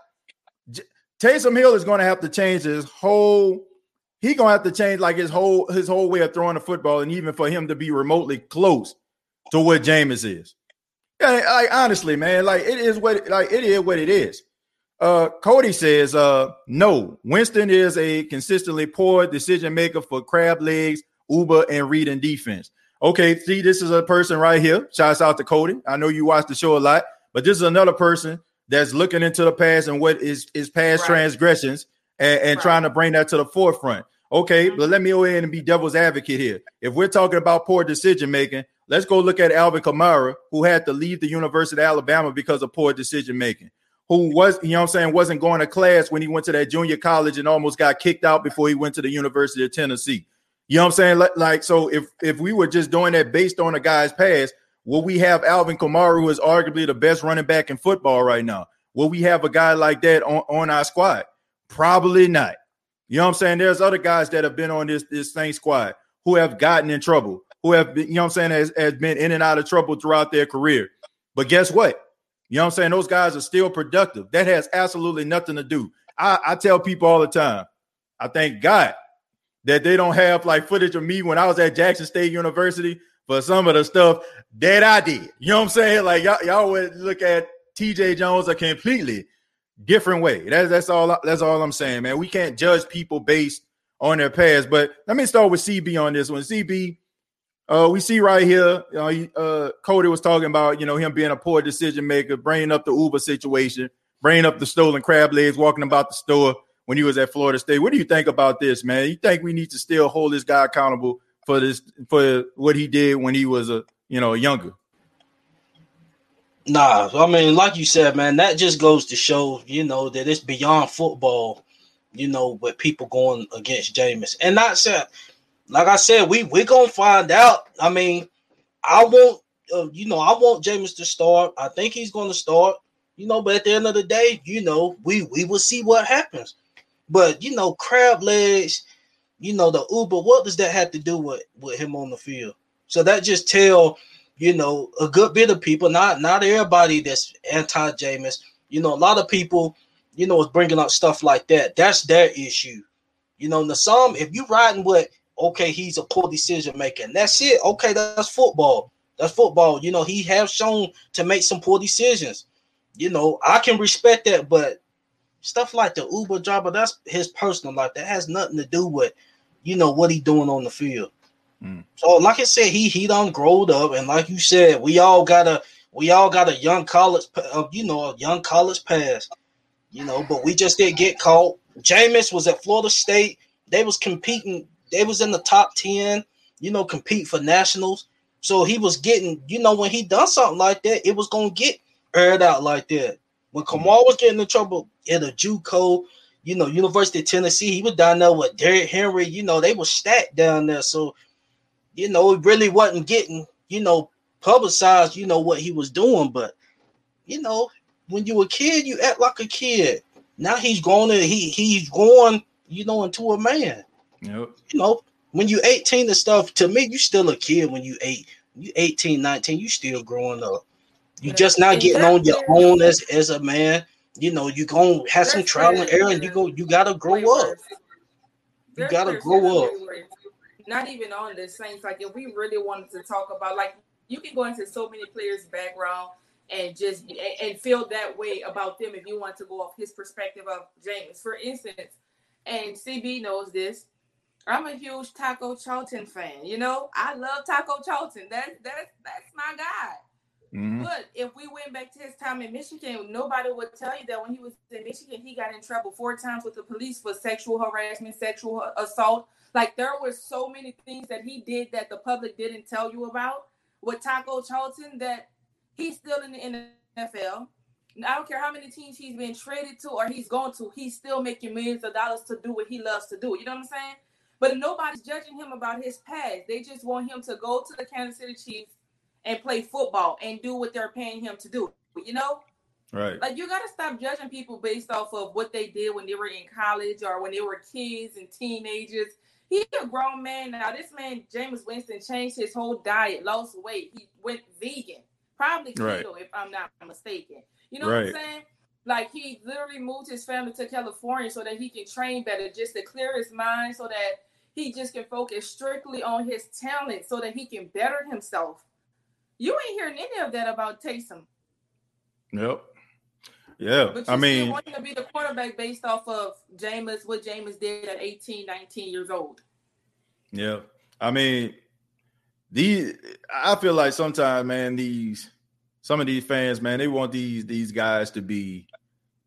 J- Taysom Hill is going to have to change his whole. He gonna have to change like his whole his whole way of throwing the football, and even for him to be remotely close to what Jameis is. Yeah, like honestly, man, like it is what like it is what it is. Uh, Cody says, uh, no, Winston is a consistently poor decision maker for crab legs, Uber, and reading defense. Okay, see, this is a person right here. Shouts out to Cody. I know you watch the show a lot, but this is another person that's looking into the past and what is is past right. transgressions and, and right. trying to bring that to the forefront. Okay, mm-hmm. but let me go ahead and be devil's advocate here. If we're talking about poor decision making, Let's go look at Alvin Kamara, who had to leave the University of Alabama because of poor decision making. Who was, you know I'm saying, wasn't going to class when he went to that junior college and almost got kicked out before he went to the University of Tennessee. You know what I'm saying? Like, so if if we were just doing that based on a guy's past, will we have Alvin Kamara, who is arguably the best running back in football right now? Will we have a guy like that on, on our squad? Probably not. You know what I'm saying? There's other guys that have been on this this same squad who have gotten in trouble who have been, you know I'm saying, has, has been in and out of trouble throughout their career. But guess what? You know what I'm saying? Those guys are still productive. That has absolutely nothing to do. I, I tell people all the time, I thank God that they don't have like footage of me when I was at Jackson State University for some of the stuff that I did. You know what I'm saying? Like y'all, y'all would look at TJ Jones a completely different way. That's that's all that's all I'm saying, man. We can't judge people based on their past. But let me start with CB on this one. CB, uh, we see right here, uh, uh, Cody was talking about, you know, him being a poor decision maker, bringing up the Uber situation, bringing up the stolen crab legs, walking about the store when he was at Florida State. What do you think about this, man? You think we need to still hold this guy accountable for this, for what he did when he was a, you know, younger? Nah, I mean, like you said, man, that just goes to show, you know, that it's beyond football, you know, with people going against Jameis. And not said like I said, we we gonna find out. I mean, I want uh, you know I want Jameis to start. I think he's gonna start. You know, but at the end of the day, you know, we we will see what happens. But you know, crab legs, you know, the Uber. What does that have to do with with him on the field? So that just tell you know a good bit of people, not not everybody that's anti Jameis. You know, a lot of people, you know, is bringing up stuff like that. That's their issue. You know, some if you riding with okay, he's a poor decision maker. That's it. Okay, that's football. That's football. You know, he have shown to make some poor decisions. You know, I can respect that, but stuff like the Uber driver, that's his personal life. That has nothing to do with, you know, what he doing on the field. Mm. So, like I said, he he done growed up, and like you said, we all got a we all got a young college, uh, you know, a young college pass, you know, but we just didn't get caught. Jameis was at Florida State. They was competing. They was in the top ten, you know, compete for nationals. So he was getting, you know, when he done something like that, it was gonna get aired out like that. When mm-hmm. Kamal was getting in trouble at a JUCO, you know, University of Tennessee, he was down there with Derrick Henry. You know, they were stacked down there. So, you know, it really wasn't getting, you know, publicized, you know, what he was doing. But, you know, when you were a kid, you act like a kid. Now he's grown and he he's going, you know, into a man. Yep. You know, when you 18 and stuff, to me, you still a kid when you eight, you 18, 19, you still growing up. You Yeah. just not getting on your where- own as, as a man. You know, you gonna have some That's trial and error and you go you gotta grow up. worse. You Their gotta grow up. Not even on the Saints. Like if we really wanted to talk about, like you can go into so many players' background and just and, and feel that way about them if you want to go off his perspective of James. For instance, and CB knows this. I'm a huge Taco Charlton fan. You know, I love Taco Charlton. That's that's that's my guy. Mhm. But if we went back to his time in Michigan, nobody would tell you that when he was in Michigan, he got in trouble four times with the police for sexual harassment, sexual assault. Like there were so many things that he did that the public didn't tell you about with Taco Charlton that he's still in the NFL. I don't care how many teams he's been traded to or he's going to, he's still making millions of dollars to do what he loves to do. You know what I'm saying? But nobody's judging him about his past. They just want him to go to the Kansas City Chiefs and play football and do what they're paying him to do. You know, Right. like you gotta stop judging people based off of what they did when they were in college or when they were kids and teenagers. He's a grown man now. This man, Jameis Winston, changed his whole diet, lost weight. He went vegan, probably keto, Right. if I'm not mistaken. You know Right. what I'm saying? Like he literally moved his family to California so that he can train better, just to clear his mind, so that he just can focus strictly on his talent, so that he can better himself. You ain't hearing any of that about Taysom. Yep. Yeah. But you I mean, want him to be the quarterback based off of Jameis, what Jameis did at 18, 19 years old. Yeah. I mean, these I feel like sometimes, man, these some of these fans, man, they want these these guys to be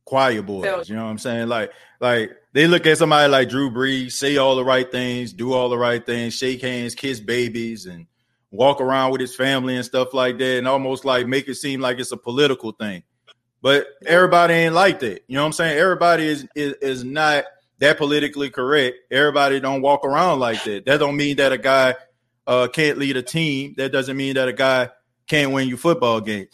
choir boys. You know what I'm saying? Like, like they look at somebody like Drew Brees, say all the right things, do all the right things, shake hands, kiss babies, and walk around with his family and stuff like that, and almost like make it seem like it's a political thing. But everybody ain't like that. You know what I'm saying? Everybody is is, is not that politically correct. Everybody don't walk around like that. That don't mean that a guy uh, can't lead a team. That doesn't mean that a guy can't win you football games.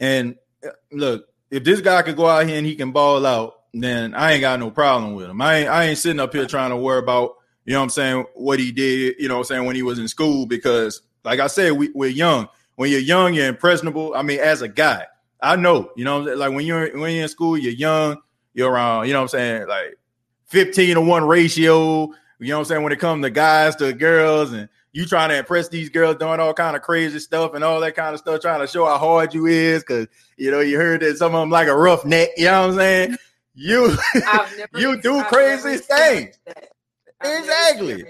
And uh, look, if this guy could go out here and he can ball out, then I ain't got no problem with him. I ain't I ain't sitting up here trying to worry about, you know what I'm saying, what he did, you know what I'm saying, when he was in school, because like I said, we, we're young. When you're young, you're impressionable. I mean, as a guy, I know, you know, like when you're when you're in school, you're young, you're around, you know what I'm saying, like 15 to 1 ratio. You know what I'm saying? When it comes to guys to girls and you trying to impress these girls doing all kind of crazy stuff and all that kind of stuff, trying to show how hard you is, because you know, you heard that some of them like a rough neck, you know what I'm saying? You You do crazy things. experienced that. I've never Exactly.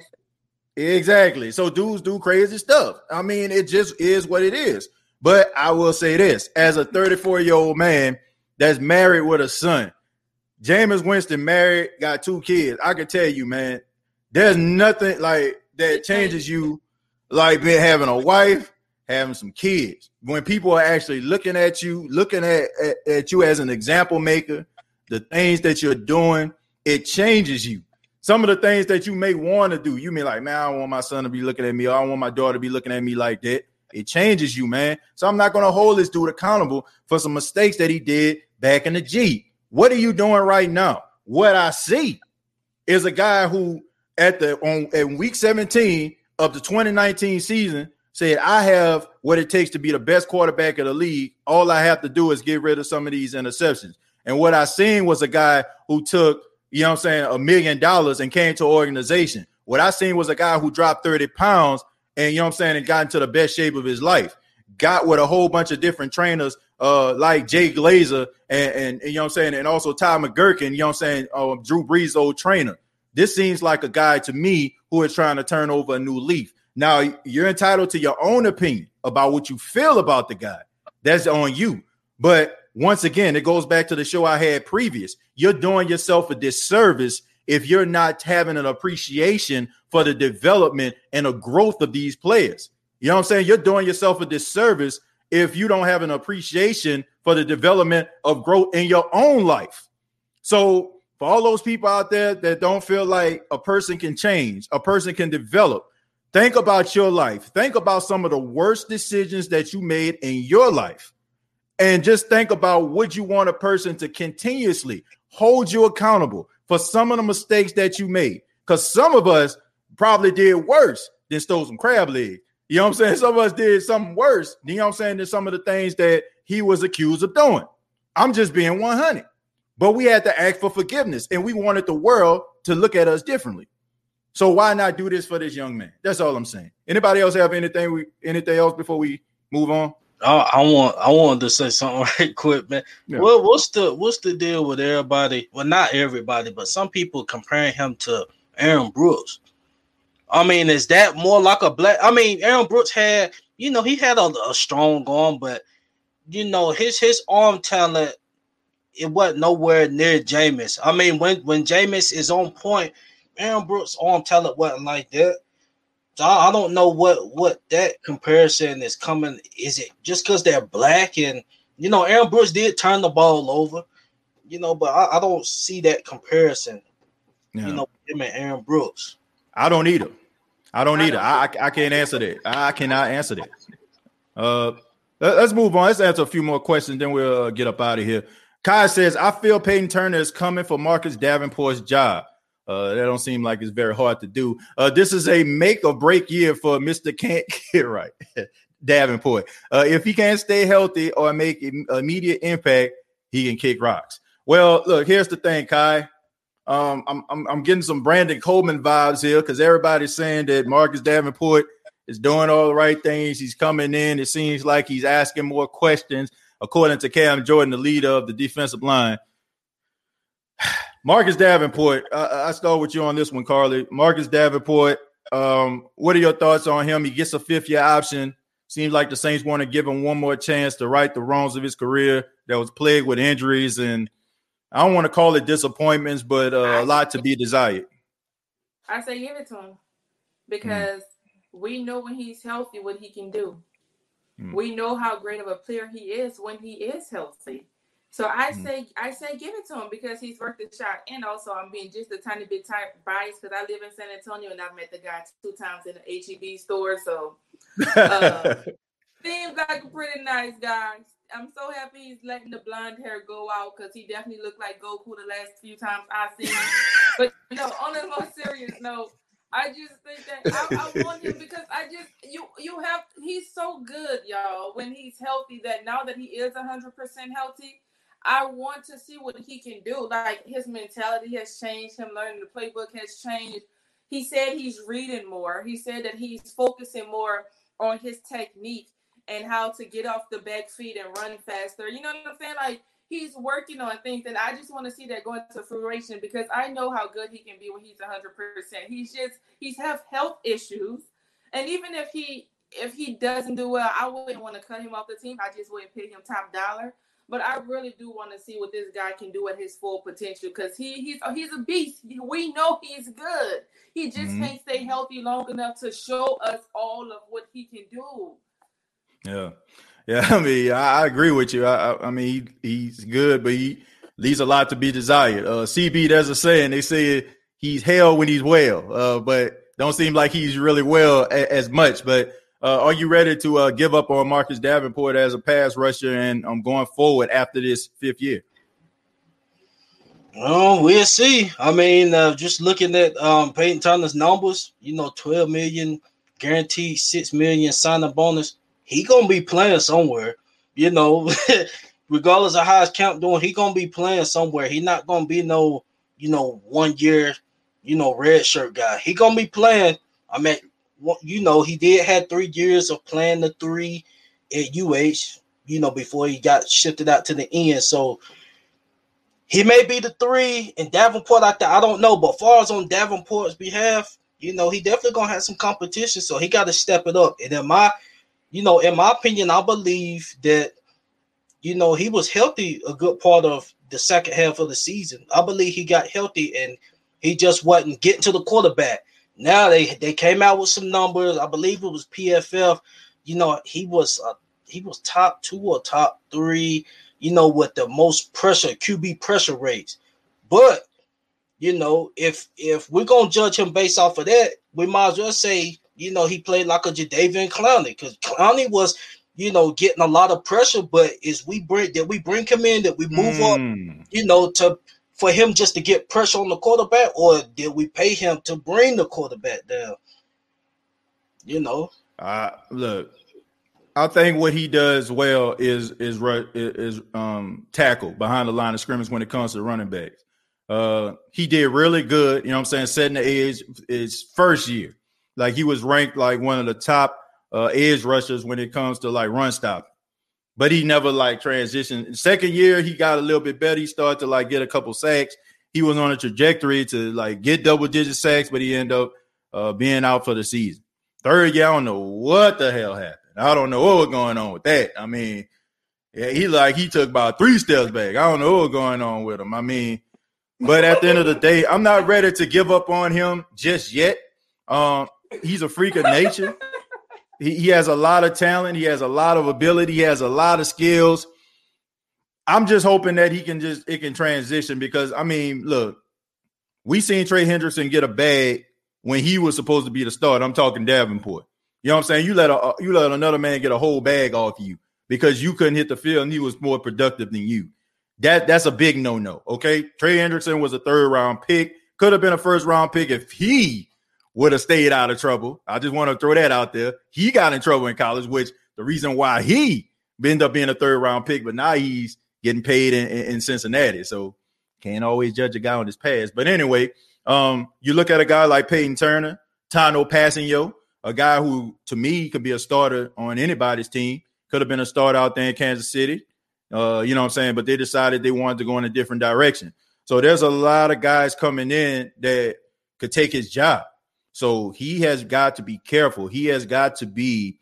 Exactly. So dudes do crazy stuff. I mean, it just is what it is. But I will say this as a 34 year old man that's married with a son, Jameis Winston married, got two kids. I can tell you, man, there's nothing like that changes you like being having a wife, having some kids. When people are actually looking at you, looking at, at, at you as an example maker, the things that you're doing, it changes you some of the things that you may want to do, you may like, man, I don't want my son to be looking at me. Or I don't want my daughter to be looking at me like that. It changes you, man. So I'm not going to hold this dude accountable for some mistakes that he did back in the G. What are you doing right now? What I see is a guy who at the on at week 17 of the 2019 season said, I have what it takes to be the best quarterback of the league. All I have to do is get rid of some of these interceptions. And what I seen was a guy who took you know I'm saying, a million dollars and came to an organization. What I seen was a guy who dropped 30 pounds and you know I'm saying, and got into the best shape of his life. Got with a whole bunch of different trainers, uh, like Jay Glazer and, and, and you know I'm saying, and also Todd Durkin, you know I'm saying, uh, Drew Brees' old trainer. This seems like a guy to me who is trying to turn over a new leaf. Now you're entitled to your own opinion about what you feel about the guy. That's on you. But once again, it goes back to the show I had previous. You're doing yourself a disservice if you're not having an appreciation for the development and the growth of these players. You know what I'm saying? You're doing yourself a disservice if you don't have an appreciation for the development of growth in your own life. So, for all those people out there that don't feel like a person can change, a person can develop, think about your life. Think about some of the worst decisions that you made in your life. And just think about would you want a person to continuously hold you accountable for some of the mistakes that you made? Because some of us probably did worse than stole some crab legs. You know what I'm saying? Some of us did something worse. You know what I'm saying? Than some of the things that he was accused of doing. I'm just being 100. But we had to ask for forgiveness and we wanted the world to look at us differently. So why not do this for this young man? That's all I'm saying. Anybody else have anything we anything else before we move on? I, I want I wanted to say something right quick, man. Yeah. Well, what's the what's the deal with everybody? Well, not everybody, but some people comparing him to Aaron Brooks. I mean, is that more like a black? I mean, Aaron Brooks had, you know, he had a, a strong arm, but you know, his his arm talent, it wasn't nowhere near Jameis. I mean, when when Jameis is on point, Aaron Brooks' arm talent wasn't like that. So I, I don't know what what that comparison is coming. Is it just because they're black and you know, Aaron Brooks did turn the ball over, you know, but I, I don't see that comparison. Yeah. You know, him and Aaron Brooks. I don't either. I don't I either. I, I I can't answer that. I cannot answer that. Uh, let- let's move on. Let's answer a few more questions, then we'll uh, get up out of here. Kai says, "I feel Payton Turner is coming for Marcus Davenport's job. Uh, that don't seem like it's very hard to do. Uh, this is a make or break year for Mister Can't get right, Davenport. Uh, if he can't stay healthy or make immediate impact, he can kick rocks. Well, look, here's the thing, Kai. Um, I'm, I'm I'm getting some Brandon Coleman vibes here because everybody's saying that Marcus Davenport is doing all the right things. He's coming in. It seems like he's asking more questions, according to Cam Jordan, the leader of the defensive line. Marcus Davenport, I, I start with you on this one, Carly. Marcus Davenport, um, what are your thoughts on him? He gets a fifth year option. Seems like the Saints want to give him one more chance to right the wrongs of his career that was plagued with injuries and I don't want to call it disappointments, but uh, a lot to be desired. I say give it to him because we know when he's healthy what he can do. Mm. We know how great of a player he is when he is healthy. So I Mm. say I say give it to him because he's worth the shot. And also I'm being just a tiny bit biased because I live in San Antonio and I've met the guy two times in the HEB store. So Uh, seems like a pretty nice guy. I'm so happy he's letting the blonde hair go out because he definitely looked like Goku the last few times I've seen him. but you no, on a more serious note, I just think that I, I want him because I just you you have he's so good, y'all, when he's healthy. That now that he is hundred percent healthy, I want to see what he can do. Like his mentality has changed. Him learning the playbook has changed. He said he's reading more. He said that he's focusing more on his technique and how to get off the back feet and run faster. You know what I'm saying? Like he's working on things, and I just want to see that going to fruition because I know how good he can be when he's 100. percent He's just he's have health issues, and even if he if he doesn't do well, I wouldn't want to cut him off the team. I just wouldn't pay him top dollar. But I really do want to see what this guy can do at his full potential because he he's he's a beast. We know he's good. He just Mhm. can't stay healthy long enough to show us all of what he can do. Yeah, yeah. I mean, I, I agree with you. I, I, I mean, he, he's good, but he leaves a lot to be desired. Uh, CB, there's a saying they say he's hell when he's well, uh, but don't seem like he's really well a, as much. But uh, are you ready to uh, give up on Marcus Davenport as a pass rusher and um, going forward after this fifth year? Well, we'll see. I mean, uh, just looking at um, Payton Turner's numbers, you know, 12 million guaranteed, 6 million signing bonus. He to be playing somewhere, you know, regardless of how his camp doing, he to be playing somewhere. He not to be no, you know, one year, you know, red shirt guy. He to be playing. I mean, you know, he did had three years of playing the three at UH, you know, before he got shifted out to the end. So, he may be the three and Davenport out there. I don't know, but far as on Davenport's behalf, you know, he definitely gonna have some competition, so he got to step it up. And in my, you know, in my opinion, I believe that, you know, he was healthy a good part of the second half of the season. I believe he got healthy and he just wasn't getting to the quarterback. Now they they came out with some numbers. I believe it was PFF. You know, he was uh, he was top two or top three. You know, with the most pressure QB pressure rates. But you know, if if we're gonna judge him based off of that, we might as well say, you know, he played like a Jadeveon Clowney because Clowney was, you know, getting a lot of pressure. But is we bring did we bring him in? Did we move Mm. up? You know, to for him just to get pressure on the quarterback, or did we pay him to bring the quarterback down? You know, Uh, look, I think what he does well is is is um tackle behind the line of scrimmage when it comes to running backs. Uh, he did really good. You know what I'm saying? Setting the edge his first year, like he was ranked like one of the top uh, edge rushers when it comes to like run stop. But he never like transitioned. Second year, he got a little bit better. He started to like get a couple sacks. He was on a trajectory to like get double digit sacks, but he ended up uh, being out for the season. Third year, I don't know what the hell happened. I don't know what was going on with that. I mean, yeah, he like he took about three steps back. I don't know what was going on with him. I mean, but at the end of the day, I'm not ready to give up on him just yet. Um, he's a freak of nature. He, he has a lot of talent. He has a lot of ability. He has a lot of skills. I'm just hoping that he can just it can transition because I mean, look, we seen Trey Hendrickson get a bag when he was supposed to be the start. I'm talking Davenport. You know what I'm saying? You let a you let another man get a whole bag off you because you couldn't hit the field and he was more productive than you. That that's a big no no. Okay, Trey Hendrickson was a third round pick. Could have been a first round pick if he would have stayed out of trouble. I just want to throw that out there. He got in trouble in college, which the reason why he ended up being a third round pick, but now he's getting paid in, in, in Cincinnati. So can't always judge a guy on his past. But anyway, um, you look at a guy like Payton Turner, Tanoh Kpassagnon, a guy who to me could be a starter on anybody's team, could have been a starter out there in Kansas City. Uh, you know what I'm saying? But they decided they wanted to go in a different direction. So there's a lot of guys coming in that could take his job. So he has got to be careful. He has got to be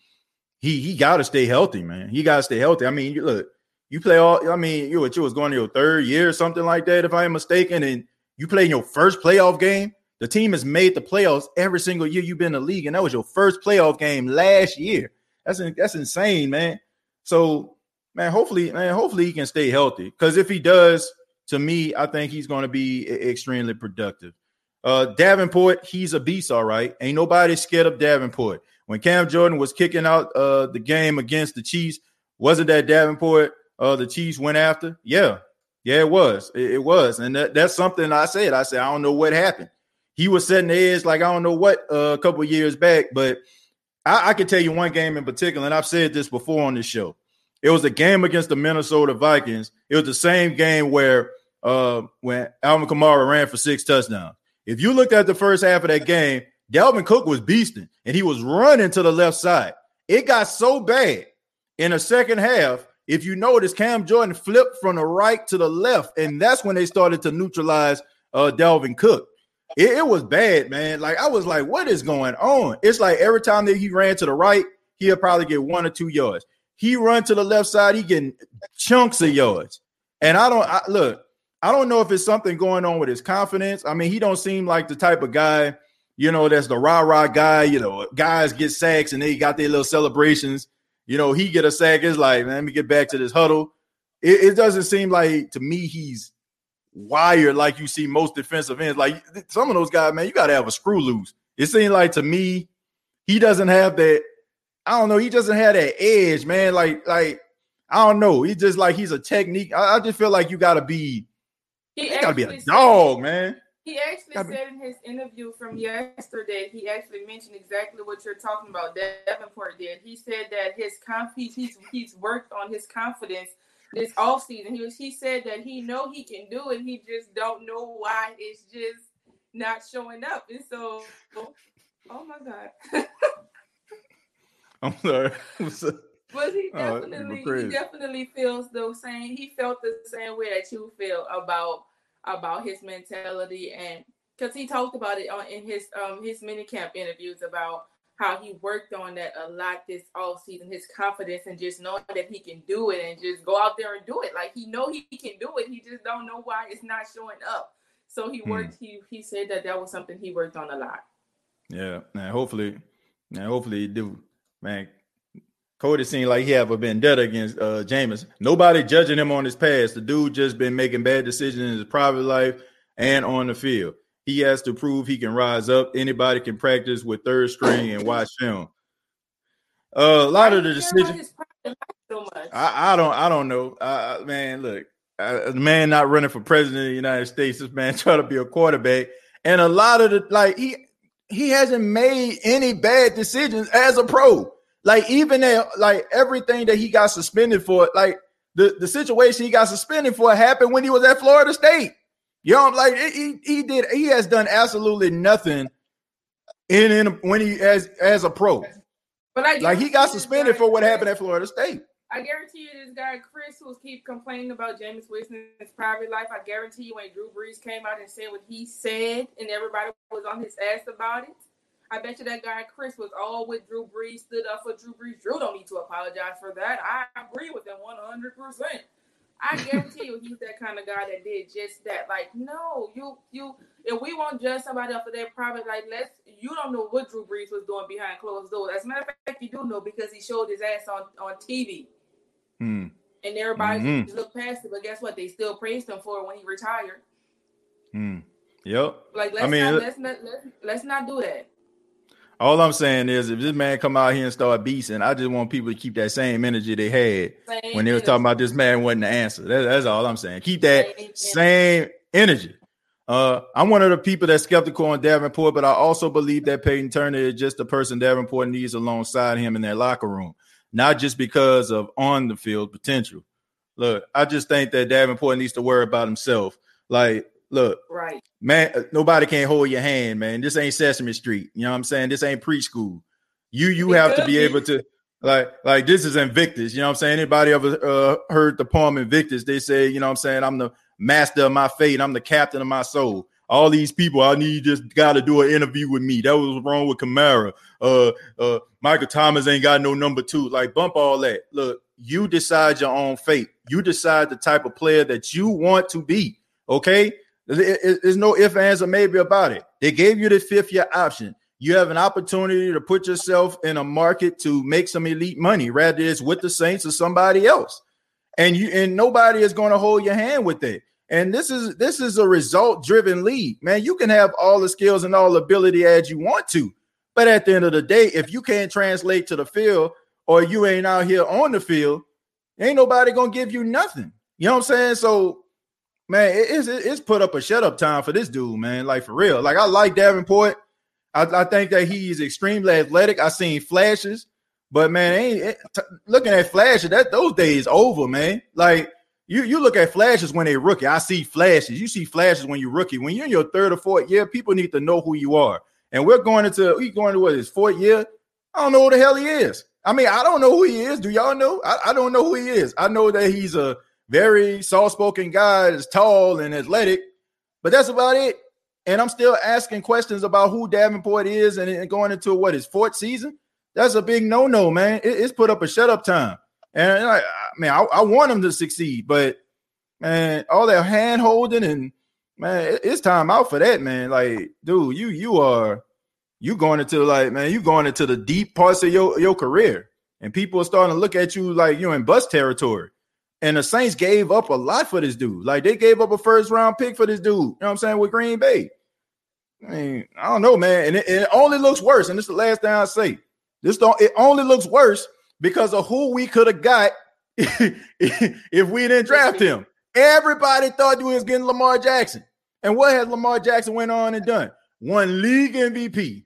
he he got to stay healthy, man. He got to stay healthy. I mean, look, you play all. I mean, you what you was going to your third year or something like that, if I'm mistaken, and you play in your first playoff game. The team has made the playoffs every single year you've been in the league, and that was your first playoff game last year. That's that's insane, man. So, man, hopefully, man, hopefully he can stay healthy. Because if he does, to me, I think he's going to be extremely productive. Uh, Davenport, he's a beast, all right. Ain't nobody scared of Davenport. When Cam Jordan was kicking out uh, the game against the Chiefs, wasn't that Davenport uh, the Chiefs went after? Yeah, yeah, it was. It, it was, and that, that's something I said. I said I don't know what happened. He was setting the edge like I don't know what uh, a couple years back, but I, I can tell you one game in particular, and I've said this before on this show. It was a game against the Minnesota Vikings. It was the same game where uh, when Alvin Kamara ran for six touchdowns. If you looked at the first half of that game, Dalvin Cook was beasting and he was running to the left side. It got so bad in the second half. If you notice, Cam Jordan flipped from the right to the left, and that's when they started to neutralize uh, Dalvin Cook. It, it was bad, man. Like I was like, what is going on? It's like every time that he ran to the right, he'll probably get one or two yards. He run to the left side, he getting chunks of yards. And I don't I, look. I don't know if it's something going on with his confidence. I mean, he don't seem like the type of guy, you know, that's the rah rah guy. You know, guys get sacks and they got their little celebrations. You know, he get a sack. It's like, man, let me get back to this huddle. It, it doesn't seem like to me he's wired like you see most defensive ends. Like some of those guys, man, you got to have a screw loose. It seems like to me he doesn't have that. I don't know. He doesn't have that edge, man. Like, like I don't know. He's just like he's a technique. I, I just feel like you got to be. He You got to be a dog, man. He actually said in his interview from yesterday, he actually mentioned exactly what you're talking about. Davenport did. He said that his conf he's he's, he's worked on his confidence this off season. He was he said that he know he can do it. He just don't know why it's just not showing up. And so, oh my god. I'm sorry. But he Oh, definitely, he definitely feels the same. He felt the same way that you feel about about his mentality, and because he talked about it on in his um his mini camp interviews about how he worked on that a lot this all season, his confidence and just knowing that he can do it and just go out there and do it. Like he know he can do it. He just don't know why it's not showing up. So he worked. Hmm. He he said that that was something he worked on a lot. Yeah, and hopefully, and hopefully he do. Man, Cody seemed like he have a vendetta against uh Jameis. Nobody judging him on his past. The dude just been making bad decisions in his private life and on the field. He has to prove he can rise up. Anybody can practice with third string and watch film. Uh, a lot of the decisions. I, I, don't. I don't know. Uh, man, look, uh, the man not running for president of the United States. This man trying to be a quarterback, and a lot of the like he he hasn't made any bad decisions as a pro. Like even that, like everything that he got suspended for, like the the situation he got suspended for happened when he was at Florida State. You know, like he he did he has done absolutely nothing in, in when he as as a pro. But I like he got suspended for what happened at Florida State. I guarantee you, this guy Chris, who's keep complaining about Jameis Winston's private life. I guarantee you, when Drew Brees came out and said what he said, and everybody was on his ass about it, I bet you that guy Chris was all with Drew Brees, stood up for Drew Brees. Drew don't need to apologize for that. I agree with him one hundred percent. I guarantee you, he's that kind of guy that did just that. Like, no, you, you. If we won't judge somebody off of their private, like, let's. You don't know what Drew Brees was doing behind closed doors. As a matter of fact, you do know because he showed his ass on on TV. Hmm. And everybody mm-hmm. looked past it, but guess what? They still praised him for it when he retired. Hmm. Yep. Like, let's I mean, not, let's not let's, let's not do that. All I'm saying is, if this man come out here and start beasting, I just want people to keep that same energy they had same when they were talking about this man wasn't the answer. That, that's all I'm saying. Keep that same, same energy. Uh, I'm one of the people that's skeptical on Davenport, but I also believe that Payton Turner is just the person Davenport needs alongside him in that locker room, not just because of on the field potential. Look, I just think that Davenport needs to worry about himself. Like Look, right, man. Uh, nobody can't hold your hand, man. This ain't Sesame Street. You know what I'm saying? This ain't preschool. You you it have to be, be, able to like like this is Invictus. You know what I'm saying? Anybody ever uh, heard the poem Invictus? They say, you know what I'm saying? I'm the master of my fate. I'm the captain of my soul. All these people, I need just got to do an interview with me. That was wrong with Kamara. Uh, uh, Michael Thomas ain't got no number two. Like bump all that. Look, you decide your own fate. You decide the type of player that you want to be. Okay. There's no if, ands, or maybe about it. They gave you the fifth year option. You have an opportunity to put yourself in a market to make some elite money, rather it's with the Saints or somebody else. And you and nobody is going to hold your hand with it. And this is this is a result driven league, man. You can have all the skills and all ability as you want to, but at the end of the day, if you can't translate to the field or you ain't out here on the field, ain't nobody gonna give you nothing. You know what I'm saying? So man, it's it's put up a shut up time for this dude, man. Like for real. Like I like Davenport. I, I think that he's extremely athletic. I seen flashes, but man, ain't it, looking at flashes. That those days over, man. Like you you look at flashes when they rookie. I see flashes. You see flashes when you rookie. When you're in your third or fourth year, people need to know who you are. And we're going into we going to what his fourth year. I don't know who the hell he is. I mean, I don't know who he is. Do y'all know? I, I don't know who he is. I know that he's a very soft-spoken guy, is tall and athletic, but that's about it. And I'm still asking questions about who Davenport is and going into what his fourth season. That's a big no-no, man. It, it's put up a shut up time. And I, mean, I, I, want him to succeed, but man, all that hand holding and man, it, it's time out for that, man. Like, dude, you you are you going into like man, you going into the deep parts of your, your career, and people are starting to look at you like you're in bus territory. And the Saints gave up a lot for this dude. Like they gave up a first round pick for this dude. You know what I'm saying? With Green Bay. I mean, I don't know, man. And it, it only looks worse. And this is the last thing I say. This don't it only looks worse because of who we could have got if we didn't draft him. Everybody thought we was getting Lamar Jackson. And what has Lamar Jackson went on and done? One league MVP.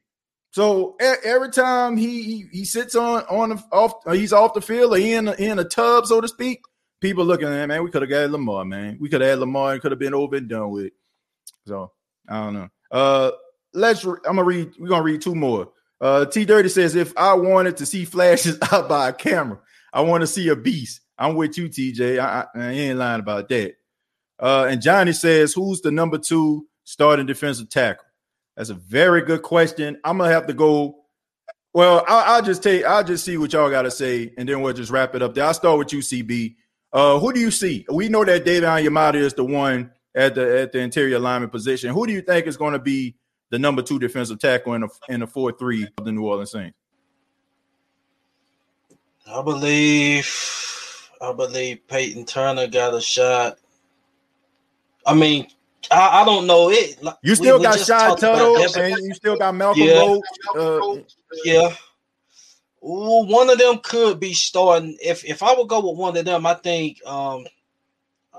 So every time he he, sits on on the, off he's off the field or he in a, in a tub, so to speak, people looking at man, we could have got Lamar, man. We could have had Lamar and could have been over and done with. So I don't know. Uh, let's. Re- I'm gonna read. We're gonna read two more. Uh, T Dirty says, if I wanted to see flashes out by a camera, I want to see a beast. I'm with you, TJ. I, I, I ain't lying about that. Uh, and Johnny says, who's the number two starting defensive tackle? That's a very good question. I'm gonna have to go. Well, I'll, I'll just take. I'll just see what y'all got to say, and then we'll just wrap it up there. I'll start with you, CB. Uh, who do you see? We know that David Onyemata is the one at the at the interior alignment position. Who do you think is going to be the number two defensive tackle in the in the four three of the New Orleans Saints? I believe, I believe Payton Turner got a shot. I mean, I, I don't know it. You still We- got Shy Tuttle, and you still got Malcolm Yeah. Roach. Uh, Yeah. Well, one of them could be starting. If if I would go with one of them, I think um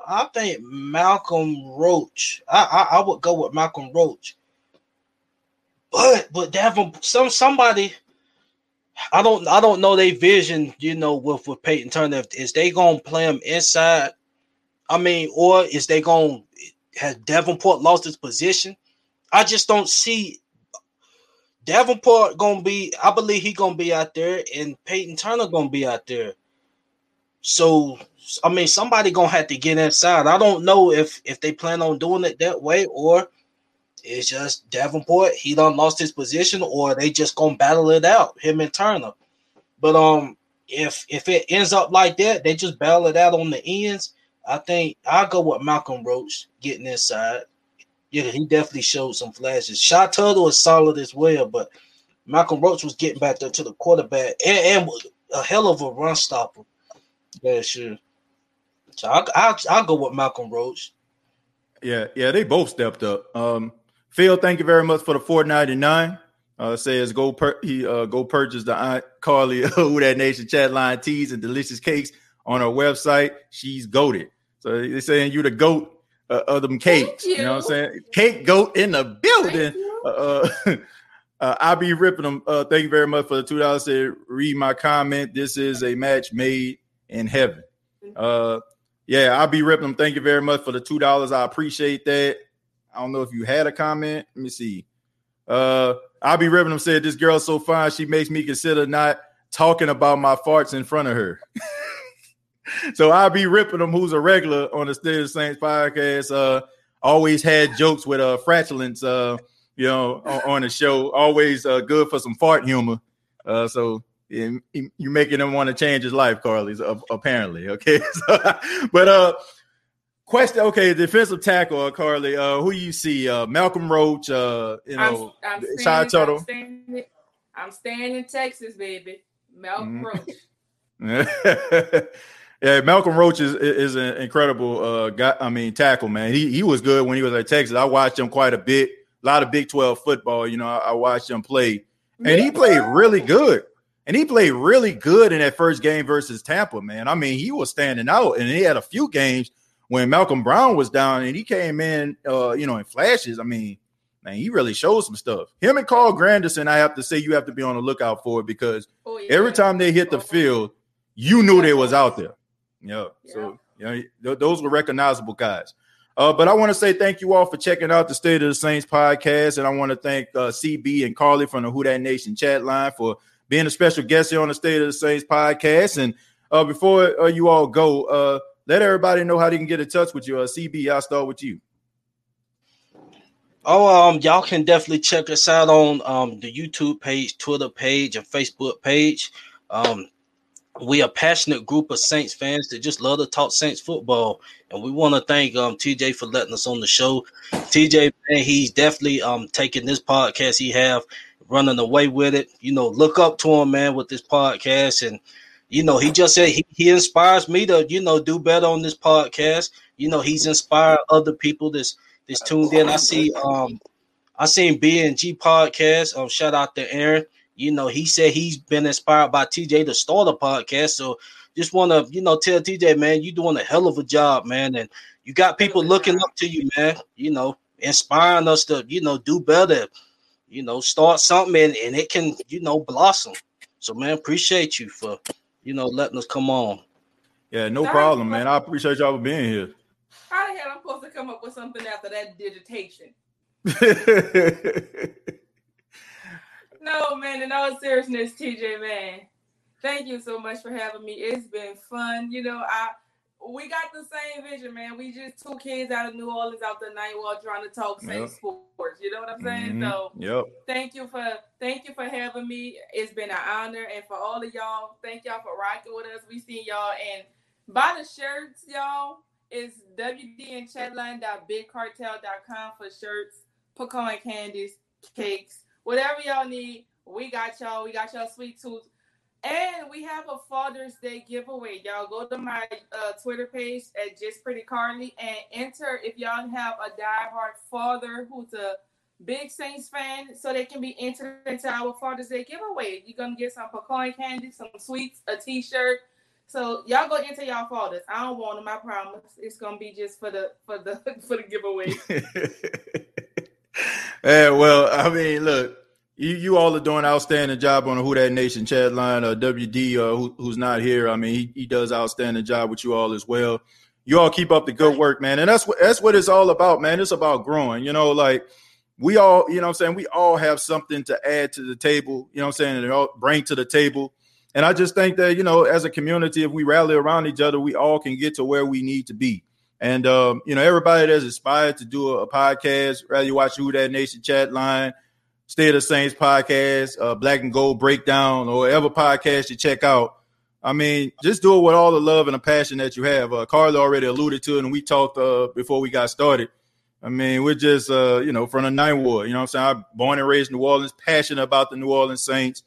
I think Malcolm Roach. I I, I would go with Malcolm Roach. But but Davin some somebody I don't I don't know their vision, you know, with with Payton Turner. Is they gonna play him inside? I mean, or is they gonna has Davenport lost his position? I just don't see Davenport gonna be. I believe he gonna be out there, and Payton Turner gonna be out there. So I mean, somebody gonna have to get inside. I don't know if if they plan on doing it that way or it's just Davenport. He done lost his position, or they just gonna battle it out, him and Turner. But um, if if it ends up like that, they just battle it out on the ends. I think I'll go with Malcolm Roach getting inside. Yeah, he definitely showed some flashes. Shy Tuttle is solid as well, but Malcolm Roach was getting back there to the quarterback and, and a hell of a run stopper. Yeah, sure. So I'll, I'll, I'll go with Malcolm Roach. Yeah, yeah, they both stepped up. Um, Phil, thank you very much for the four ninety nine. Uh, says go per- he uh, go purchase the Aunt Carly Who That Nation chat line teas and delicious cakes on her website. She's goaded. So they're saying you the goat uh, of them cakes. Thank You. know what I'm saying? Cake goat in the building. Uh, uh, I be ripping them. Uh, thank you very much for the two dollars. Said read my comment. This is a match made in heaven. Uh, yeah, I'll be ripping them. Thank you very much for the two dollars. I appreciate that. I don't know if you had a comment. Let me see. Uh, I'll be ripping them. Said this girl's so fine, she makes me consider not talking about my farts in front of her. so I'll be ripping them. Who's a regular on the State of Saints podcast? Uh, always had jokes with uh fratulence. Uh, you know, on, on the show. Always uh, good for some fart humor. Uh, so yeah, you making him want to change his life, Carly. So, apparently, okay. So, but uh, question. Okay, defensive tackle, uh, Carly. Uh, who you see? Uh, Malcolm Roach. Uh, you know, I'm, I'm, Shy staying, I'm, staying, I'm staying in Texas, baby. Malcolm Mhm. Roach. yeah, Malcolm Roach is is an incredible uh guy. I mean, tackle man. He he was good when he was at Texas. I watched him quite a bit. A lot of Big Twelve football. You know, I, I watched him play, and he played really good. And he played really good in that first game versus Tampa. Man, I mean, he was standing out, and he had a few games when Malcom Brown was down, and he came in, uh, you know, in flashes. I mean, man, he really showed some stuff. Him and Carl Granderson, I have to say, you have to be on the lookout for it because Oh, yeah. every time they hit the field, you knew they was out there. Yeah. So you know, th- those were recognizable guys. Uh, but I want to say thank you all for checking out the State of the Saints podcast, and I want to thank uh, CB and Carly from the Who That Nation chat line for being a special guest here on the State of the Saints podcast. And uh, before uh, you all go, uh, let everybody know how they can get in touch with you. Uh, CB, I'll start with you. Oh, um, y'all can definitely check us out on um the YouTube page, Twitter page, and Facebook page. Um, we a passionate group of Saints fans that just love to talk Saints football, and we want to thank um TJ for letting us on the show. TJ, man, he's definitely um taking this podcast he have running away with it. You know, look up to him, man, with this podcast, and you know, he just said he, he inspires me to you know do better on this podcast. You know, he's inspired other people that's that's tuned in. I see um I seen B and G podcast. Um, shout out to Aaron. You know, he said he's been inspired by TJ to start a podcast. So just want to, you know, tell TJ, man, you're doing a hell of a job, man. And you got people looking up to you, man, you know, inspiring us to, you know, do better, you know, start something and, and it can, you know, blossom. So man, appreciate you for, you know, letting us come on. Yeah, no Sorry. problem, man. I appreciate y'all for being here. How the hell I'm supposed to come up with something after that digitation? No, man, in all seriousness, TJ, man, thank you so much for having me. It's been fun. You know, I we got the same vision, man. We just two kids out of New Orleans out the night while trying to talk same Yep. sports. You know what I'm saying? Mhm. So Yep. thank you for thank you for having me. It's been an honor, and for all of y'all, thank y'all for rocking with us. We see y'all and buy the shirts, y'all. It's wdnchatline.bigcartel.com for shirts, pecan candies, cakes, whatever y'all need. We got y'all. We got y'all sweet tooth. And we have a Father's Day giveaway. Y'all go to my uh, Twitter page at Just Pretty Carly and enter if y'all have a diehard father who's a big Saints fan, so they can be entered into our Father's Day giveaway. You're gonna get some pecan candy, some sweets, a T-shirt. So y'all go enter y'all fathers. I don't want them. I promise. It's gonna be just for the for the for the giveaway. yeah, well, I mean, look, you, you all are doing an outstanding job on the Who That Nation chat line. Uh, WD, uh, who, who's not here, I mean, he, he does outstanding job with you all as well. You all keep up the good work, man, and that's what that's what it's all about, man. It's about growing. You know, like we all, you know, what I'm saying we all have something to add to the table. You know, what I'm saying, and all bring to the table. And I just think that you know, as a community, if we rally around each other, we all can get to where we need to be. And um, you know, everybody that's inspired to do a, a podcast, rather you watch Who That Nation chat line, Stay of the Saints podcast, uh, Black and Gold breakdown, or whatever podcast you check out. I mean, just do it with all the love and the passion that you have. Uh, Carla already alluded to it, and we talked uh, before we got started. I mean, we're just, uh, you know, from the Ninth Ward. You know what I'm saying? I'm born and raised in New Orleans, passionate about the New Orleans Saints.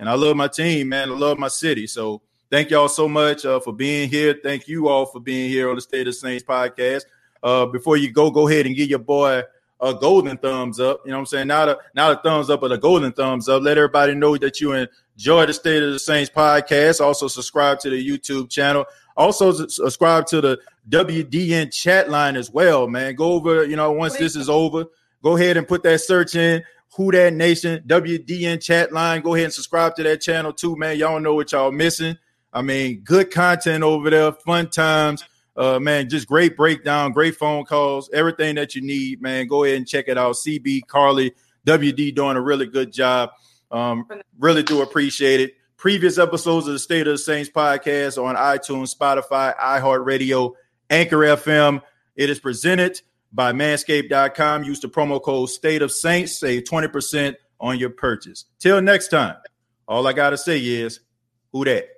And I love my team, man. I love my city. So thank y'all so much uh, for being here. Thank you all for being here on the State of the Saints podcast. Uh, before you go, go ahead and give your boy a golden thumbs up. You know what I'm saying? Not a not a thumbs up, but a golden thumbs up. Let everybody know that you enjoy the State of the Saints podcast. Also subscribe to the YouTube channel. Also subscribe to the WDN chat line as well, man. Go over, you know, once this is over, go ahead and put that search in. Who that nation WDN chat line. Go ahead and subscribe to that channel too, man. Y'all know what y'all missing. I mean, good content over there, fun times. Uh, man, just great breakdown, great phone calls, everything that you need, man. Go ahead and check it out. CB, Carly, WD doing a really good job. Um, really do appreciate it. Previous episodes of the State of the Saints podcast on iTunes, Spotify, iHeartRadio, Anchor FM. It is presented by manscaped.com. Use the promo code State of Saints, save 20% on your purchase. Till next time, all I got to say is, who that?